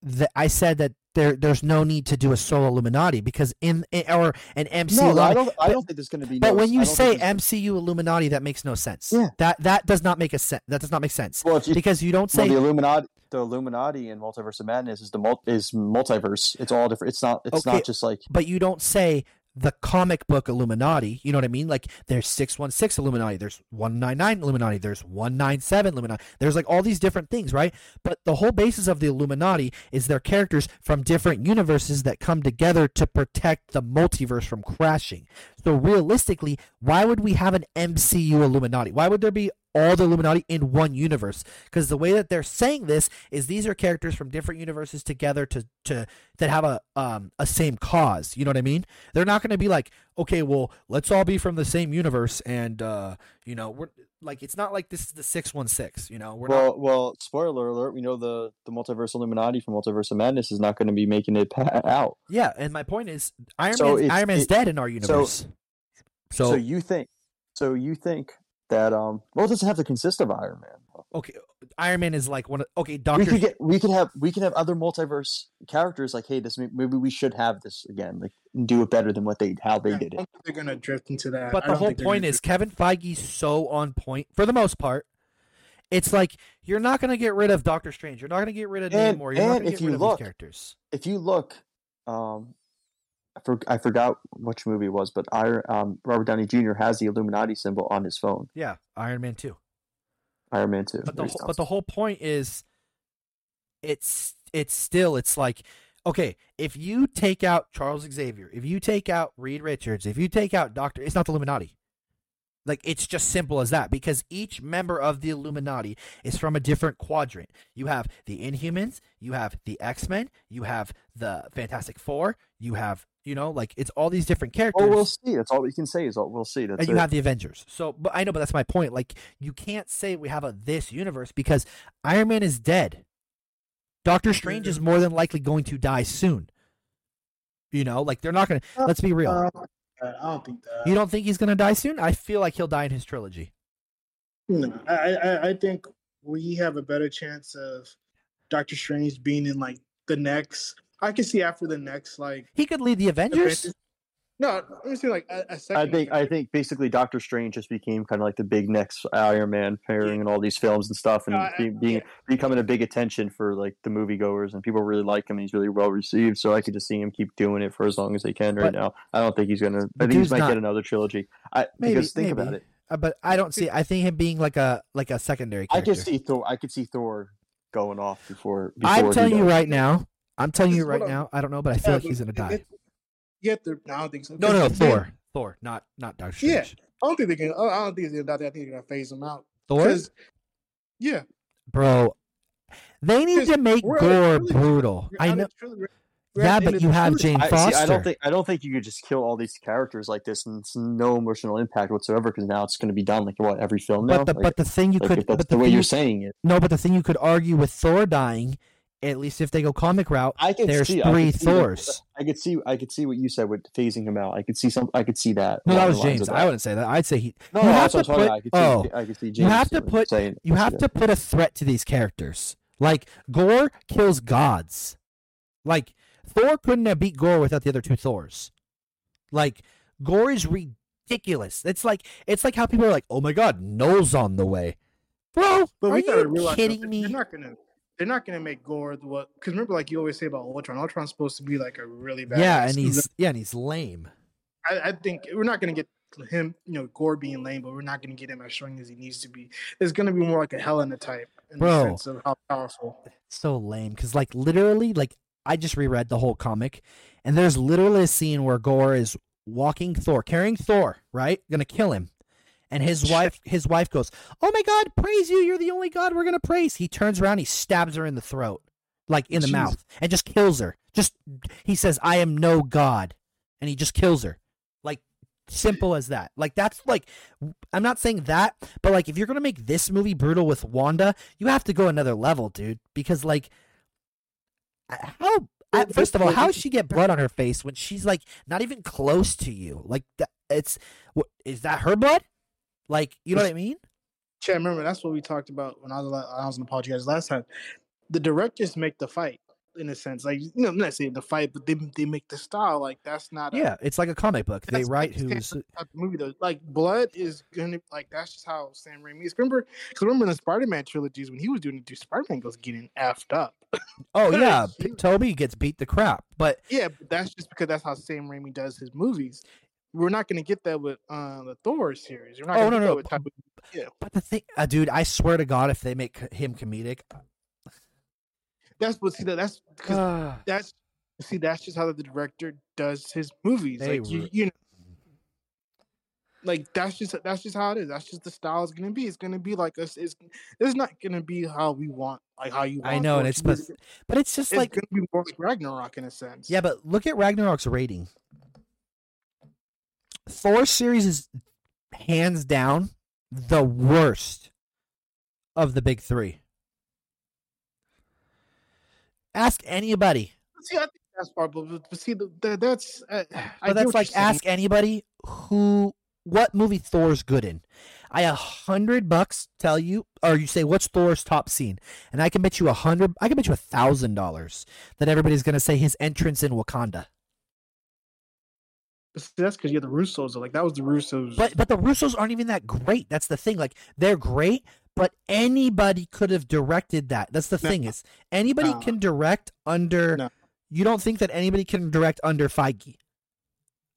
that I said that there there's no need to do a solo Illuminati because in, in or an MCU. No, I don't. I don't think there's going to be. But no, when you say MCU Illuminati, that makes no sense. Yeah. That that does not make a sense. That does not make sense. Well, you- because you don't well, say the Illuminati, the Illuminati and Multiverse of Madness is the mul- is multiverse. It's all different. It's not. It's Okay, not just like but you don't say the comic book Illuminati. You know what I mean? Like there's six one six Illuminati, there's one nine nine Illuminati, there's one nine seven Illuminati. There's like all these different things, right? But the whole basis of the Illuminati is they're characters from different universes that come together to protect the multiverse from crashing. So realistically, why would we have an MCU Illuminati? Why would there be all the Illuminati in one universe? Because the way that they're saying this is these are characters from different universes together to to that have a um a same cause. You know what I mean? They're not going to be like, okay, well, let's all be from the same universe, and uh, you know, we're like, it's not like this is the six one six. You know, we're well, not. well. Spoiler alert: We know the the Multiverse Illuminati from Multiverse of Madness is not going to be making it pa- *laughs* out. Yeah, and my point is, Iron So Man, it's- Iron Man's it- dead in our so- universe. So, So, you think? So you think that um? Well, it doesn't have to consist of Iron Man. okay, Iron Man is like one of okay, We could get. We could have. We could have other multiverse characters. Like, hey, this maybe we should have this again. Like, do it better than what they how they I did it. they're gonna drift into that. But I the whole point is Kevin Feige's so on point for the most part. It's like you're not going to get rid of Doctor Strange. You're not going to get rid of And- Namor. You're not going to if get you rid of look- these characters. If you look, um, I, for, I forgot which movie it was, but Iron um Robert Downey Jr. has the Illuminati symbol on his phone. Yeah, Iron Man Two. Iron Man Two. But the whole- but the whole point is, it's it's still it's like okay if you take out Charles Xavier, if you take out Reed Richards, if you take out Doctor, it's not the Illuminati. Like it's just simple as that because each member of the Illuminati is from a different quadrant. You have the Inhumans, you have the X Men, you have the Fantastic Four, you have you know like it's all these different characters. Oh, we'll see. That's all we can say is all we'll see. That's and you it. have the Avengers. So, but I know, but that's my point. Like, you can't say we have a this universe because Iron Man is dead. Doctor Strange is more than likely going to die soon. You know, like they're not going to. Let's be real. Uh, I don't think that. You don't think he's going to die soon? I feel like he'll die in his trilogy. No, I, I I think we have a better chance of Doctor Strange being in like the next. I can see after the next like. He could lead the Avengers. No, let me see like a, a second. I think I think basically Doctor Strange just became kind of like the big next Iron Man pairing in all these films and stuff, and No, I- be, being becoming a big attention for like the moviegoers and people really like him. and He's really well received, so I could just see him keep doing it for as long as they can right But- now. I don't think he's gonna. I The think he might not- get another trilogy. I Maybe, because think maybe. about it. Uh, but I don't see. I think him being like a like a secondary. I Character. could see Thor. I could see Thor going off before. before I'm telling you right now. I'm telling you right what I'm- now. I don't know, but I feel Yeah, like he's gonna die. it- Yeah, the I don't think so. No, no, no. 'Cause they- Thor. Thor, not not Doctor Yeah, I don't think they can. I don't think they're gonna die. I think they're gonna phase them out. Thor? 'Cause- Yeah, Bro, they need to make we're at a Gorr trilogy. brutal. I know. trilogy. Yeah, but you have trilogy. Jane I, Foster. see, I don't think I don't think you could just kill all these characters like this and it's no emotional impact whatsoever because now it's going to be done like what every film now. But the Like- but the thing you like, could that's but the, the way thing you're saying it. No, but the thing you could argue with Thor dying, at least if they go comic route, I can there's see. I three could see Thors. I could see. I could see what you said with phasing him out. I could see some. I could see that. No, that was James. of I wouldn't say that. I'd say he. No, you no, have that's to what I'm put. I could see- oh, I could see James. you have to put. saying- you have that. to put a threat to these characters. Like Gorr kills gods. Like Thor couldn't have beat Gorr without the other two Thors. Like Gorr is ridiculous. It's like it's like how people are like, "Oh my God, Knull's on the way." Bro, But are we gotta you realize kidding me? They're not gonna. They're not gonna make Gorr the what? Because remember, like you always say about Ultron. Ultron's supposed to be like a really bad. Yeah, and he's yeah, and he's lame. I, I think we're not gonna get him. You know, Gorr being lame, but we're not gonna get him as strong as he needs to be. It's gonna be more like a Helena type in Bro. the sense of how powerful. so lame because like literally like i just reread the whole comic and there's literally a scene where Gorr is walking thor carrying thor right gonna kill him and his wife his wife goes oh my god praise you. You're the only god we're gonna praise. He turns around he stabs her in the throat like in the Jeez. mouth and just kills her. Just he says i am no god. And he just kills her. Like simple as that. Like that's like i'm not saying that but like if you're gonna make this movie brutal with wanda you have to go another level dude. Because like how first of all how does she get blood on her face when she's like not even close to you? Like that, it's what is that her blood like you know what i mean Chad, remember that's what we talked about when I was I was on the podcast last time. The directors make the fight. in a sense. Like you know, I'm not saying the fight, but they they make the style like that's not. A, Yeah, it's like a comic book. They write who's standard type of movie though. Like blood is gonna like that's just how Sam Raimi is. Remember, because remember in the Spider-Man trilogies when he was doing it, Spider-Man goes getting effed up. Oh *laughs* yeah, Tobey gets beat the crap. But Yeah, but that's just because that's how Sam Raimi does his movies. We're not going to get that with uh, the Thor series. We're not Oh, gonna no, get no, that with type of, yeah. but the thing, uh, dude, I swear to God, if they make him comedic, That's what see that that's because that's see that's just how the director does his movies. They like you, re- you know, like that's just that's just how it is. That's just the style it's going to be. It's going to be like us. It's it's not going to be how we want, like how you. Want I know, and it's but, but it's just it's like going to be more like Ragnarok in a sense. yeah, but look at Ragnarok's rating. Thor series is hands down the worst of the big three. Ask anybody. See, I think that's part, but, but see, the, the, that's uh, I that's like ask anybody who what movie Thor's good in. I a hundred bucks tell you, or you say what's Thor's top scene, and I can bet you a hundred. I can bet you a thousand dollars that everybody's gonna say his entrance in Wakanda. That's because you had the Russos. Like that was the Russos. But but the Russos aren't even that great. That's the thing. Like they're great, but anybody could have directed that. That's the No. thing is anybody No. can direct under. No. You don't think that anybody can direct under Feige?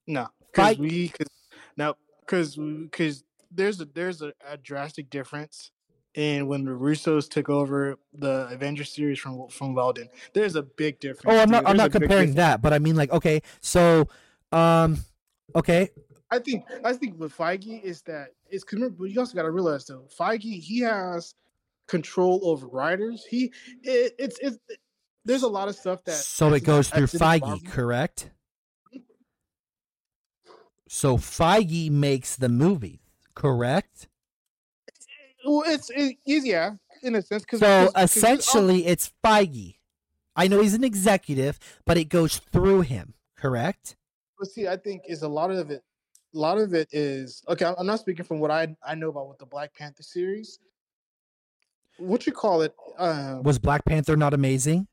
No, because Fight- we cause, no because because there's a there's a, a drastic difference in when the Russos took over the Avengers series from from Whedon. There's a big difference. Oh, I'm not. dude. I'm There's not comparing that, but I mean like okay, so, um, okay, I think I think with Feige is that it's remember, you also got to realize though Feige he has control over writers. He it, it's it's there's a lot of stuff that so it goes through Feige, Marvel. correct? So Feige makes the movie, correct? Well, it's it, yeah in a sense because So essentially, it's Feige. I know he's an executive, but it goes through him, correct? But see, I think is a lot of it. A lot of it is okay. I'm- not speaking from what I I know about with the Black Panther series. What you call it? Uh, Was Black Panther not amazing?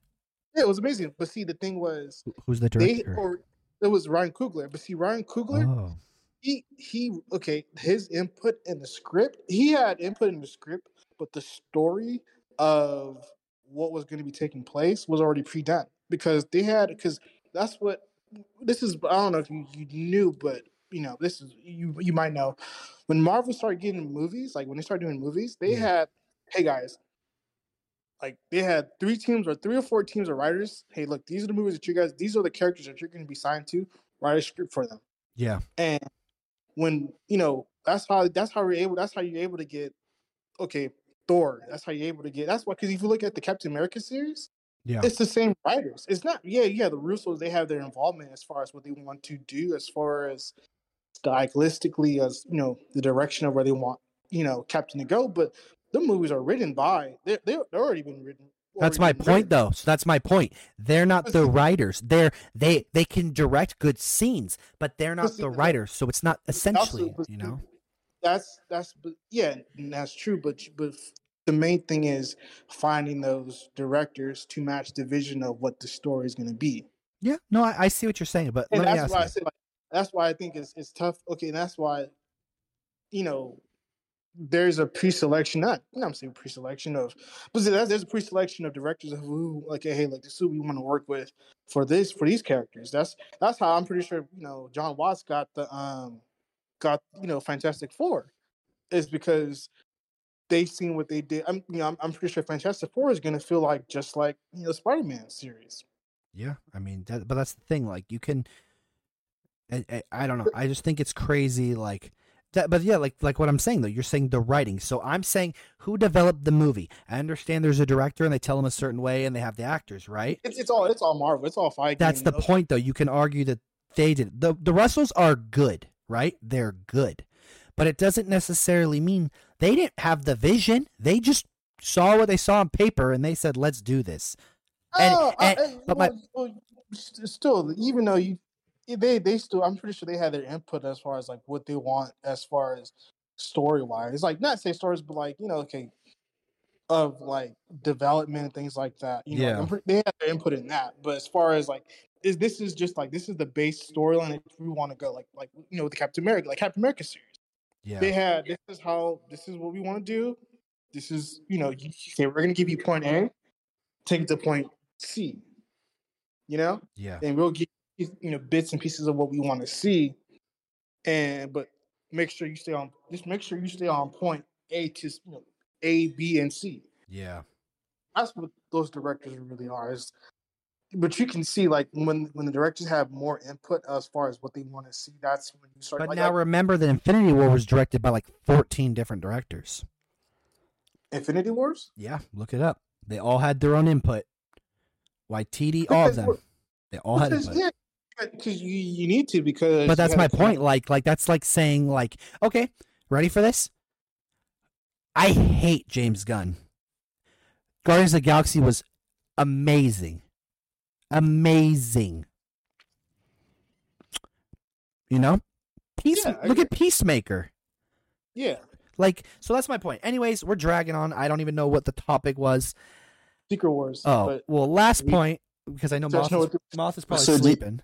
yeah, it was amazing. But see, the thing was, Who's the they director? or it was Ryan Coogler. But see, Ryan Coogler, Oh. he he okay. His input in the script, he had input in the script, but the story of what was going to be taking place was already pre-done because they had because that's what this is. I don't know if you, you knew, but you know this is you you might know when Marvel started getting movies, like when they started doing movies, they had hey guys. Like they had three teams or three or four teams of writers. Hey, look, these are the movies that you guys, these are the characters that you're going to be signed to. Write a script for them Yeah. and when you know that's how that's how you're able that's how you're able to get okay thor that's how you're able to get that's why because if you look at the captain america series Yeah. it's the same writers it's not yeah yeah the russos they have their involvement as far as what they want to do as far as stylistically as you know the direction of where they want you know captain to go but the movies are written by they're, they're already been written That's my point, though. So that's my point. They're not the writers. They're they they can direct good scenes, but they're not the writers. So it's not essentially, you know. that's that's but yeah that's true but but the main thing is finding those directors to match the vision of what the story is going to be Yeah. No, I, I see what you're saying, but and let me that's why i you. say like that's why i think it's it's tough okay and that's why you know there's a pre-selection not you know i'm saying pre-selection of but there's a pre-selection of directors of who like hey like this is who we want to work with for this for these characters that's that's how i'm pretty sure you know jon watts got the um got you know fantastic four is because they've seen what they did i'm you know i'm, I'm pretty sure fantastic four is going to feel like just like you know spider-man series Yeah, I mean, that, but that's the thing. Like, you can. I, I, I don't know. I just think it's crazy. Like that, but yeah, like like what I'm saying though. You're saying the writing. So I'm saying who developed the movie. I understand there's a director and they tell them a certain way and they have the actors, right? it's, it's all it's all marvel it's all Feige That's the point, though. You can argue that they did. the The Russos are good, right? They're good, but it doesn't necessarily mean they didn't have the vision. They just saw what they saw on paper and they said, "Let's do this." And, Oh, uh, and- I- but my well, still, even though you, they they still, I'm pretty sure they had their input as far as like what they want as far as story wise. Like not say stories, but like you know, okay, of like development and things like that. You know, Yeah. I'm they had their input in that. But as far as like, is this is just like this is the base storyline that we want to go like like you know the Captain America like Captain America series. Yeah. They had this is how this is what we want to do. This is you know you, okay, we're gonna give you point A, take it to point C. You know, Yeah. and we'll give you you know bits and pieces of what we want to see, and but make sure you stay on just make sure you stay on point A to you know A, B, and C. Yeah. That's what those directors really are. Is but you can see like when when the directors have more input as far as what they want to see. That's when you start. But like, now like remember that Infinity War was directed by like 14 different directors. Infinity Wars. Yeah, look it up. They all had their own input. YTD, all of them. They all had input. yeah, because you you need to because. But that's my point. Like, like that's like saying, like, okay, ready for this? I hate James Gunn. Guardians of the Galaxy was amazing, amazing. You know, Peace. Yeah, look at Peacemaker. Yeah, Like, so that's my point. Anyways, we're dragging on. I don't even know what the topic was. Secret Wars. Oh, but well, last we- point because I know Moth know is, Moth is probably So do you- sleeping.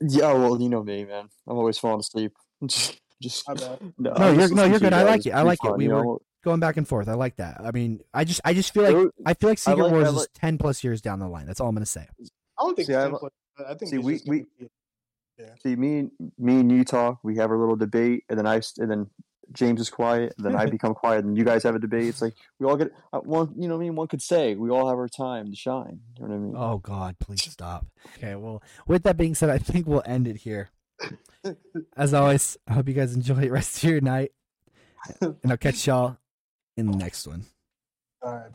Yeah, oh, well, you know me, man. I'm always falling asleep. just, *laughs* just My *laughs* no, No, you're no, you're good. I like it. I It's like it. We were know? going back and forth. I like that. I mean, I just I just feel like I feel like I Secret like- I Wars is ten plus years down the line. That's all I'm gonna say. I don't think See, it's I ten li- foot, but I think see, we- just we- be- yeah. See, me and me and you talk. We have our little debate, and then I s- and then James is quiet, and then I *laughs* become quiet, and you guys have a debate. It's like we all get uh, one. You know, what I mean, one could say we all have our time to shine. You know what I mean? Oh God, please stop. Okay, well, *laughs* with that being said, I think we'll end it here. As always, I hope you guys enjoy the rest of your night, and I'll catch y'all in the next one. All right.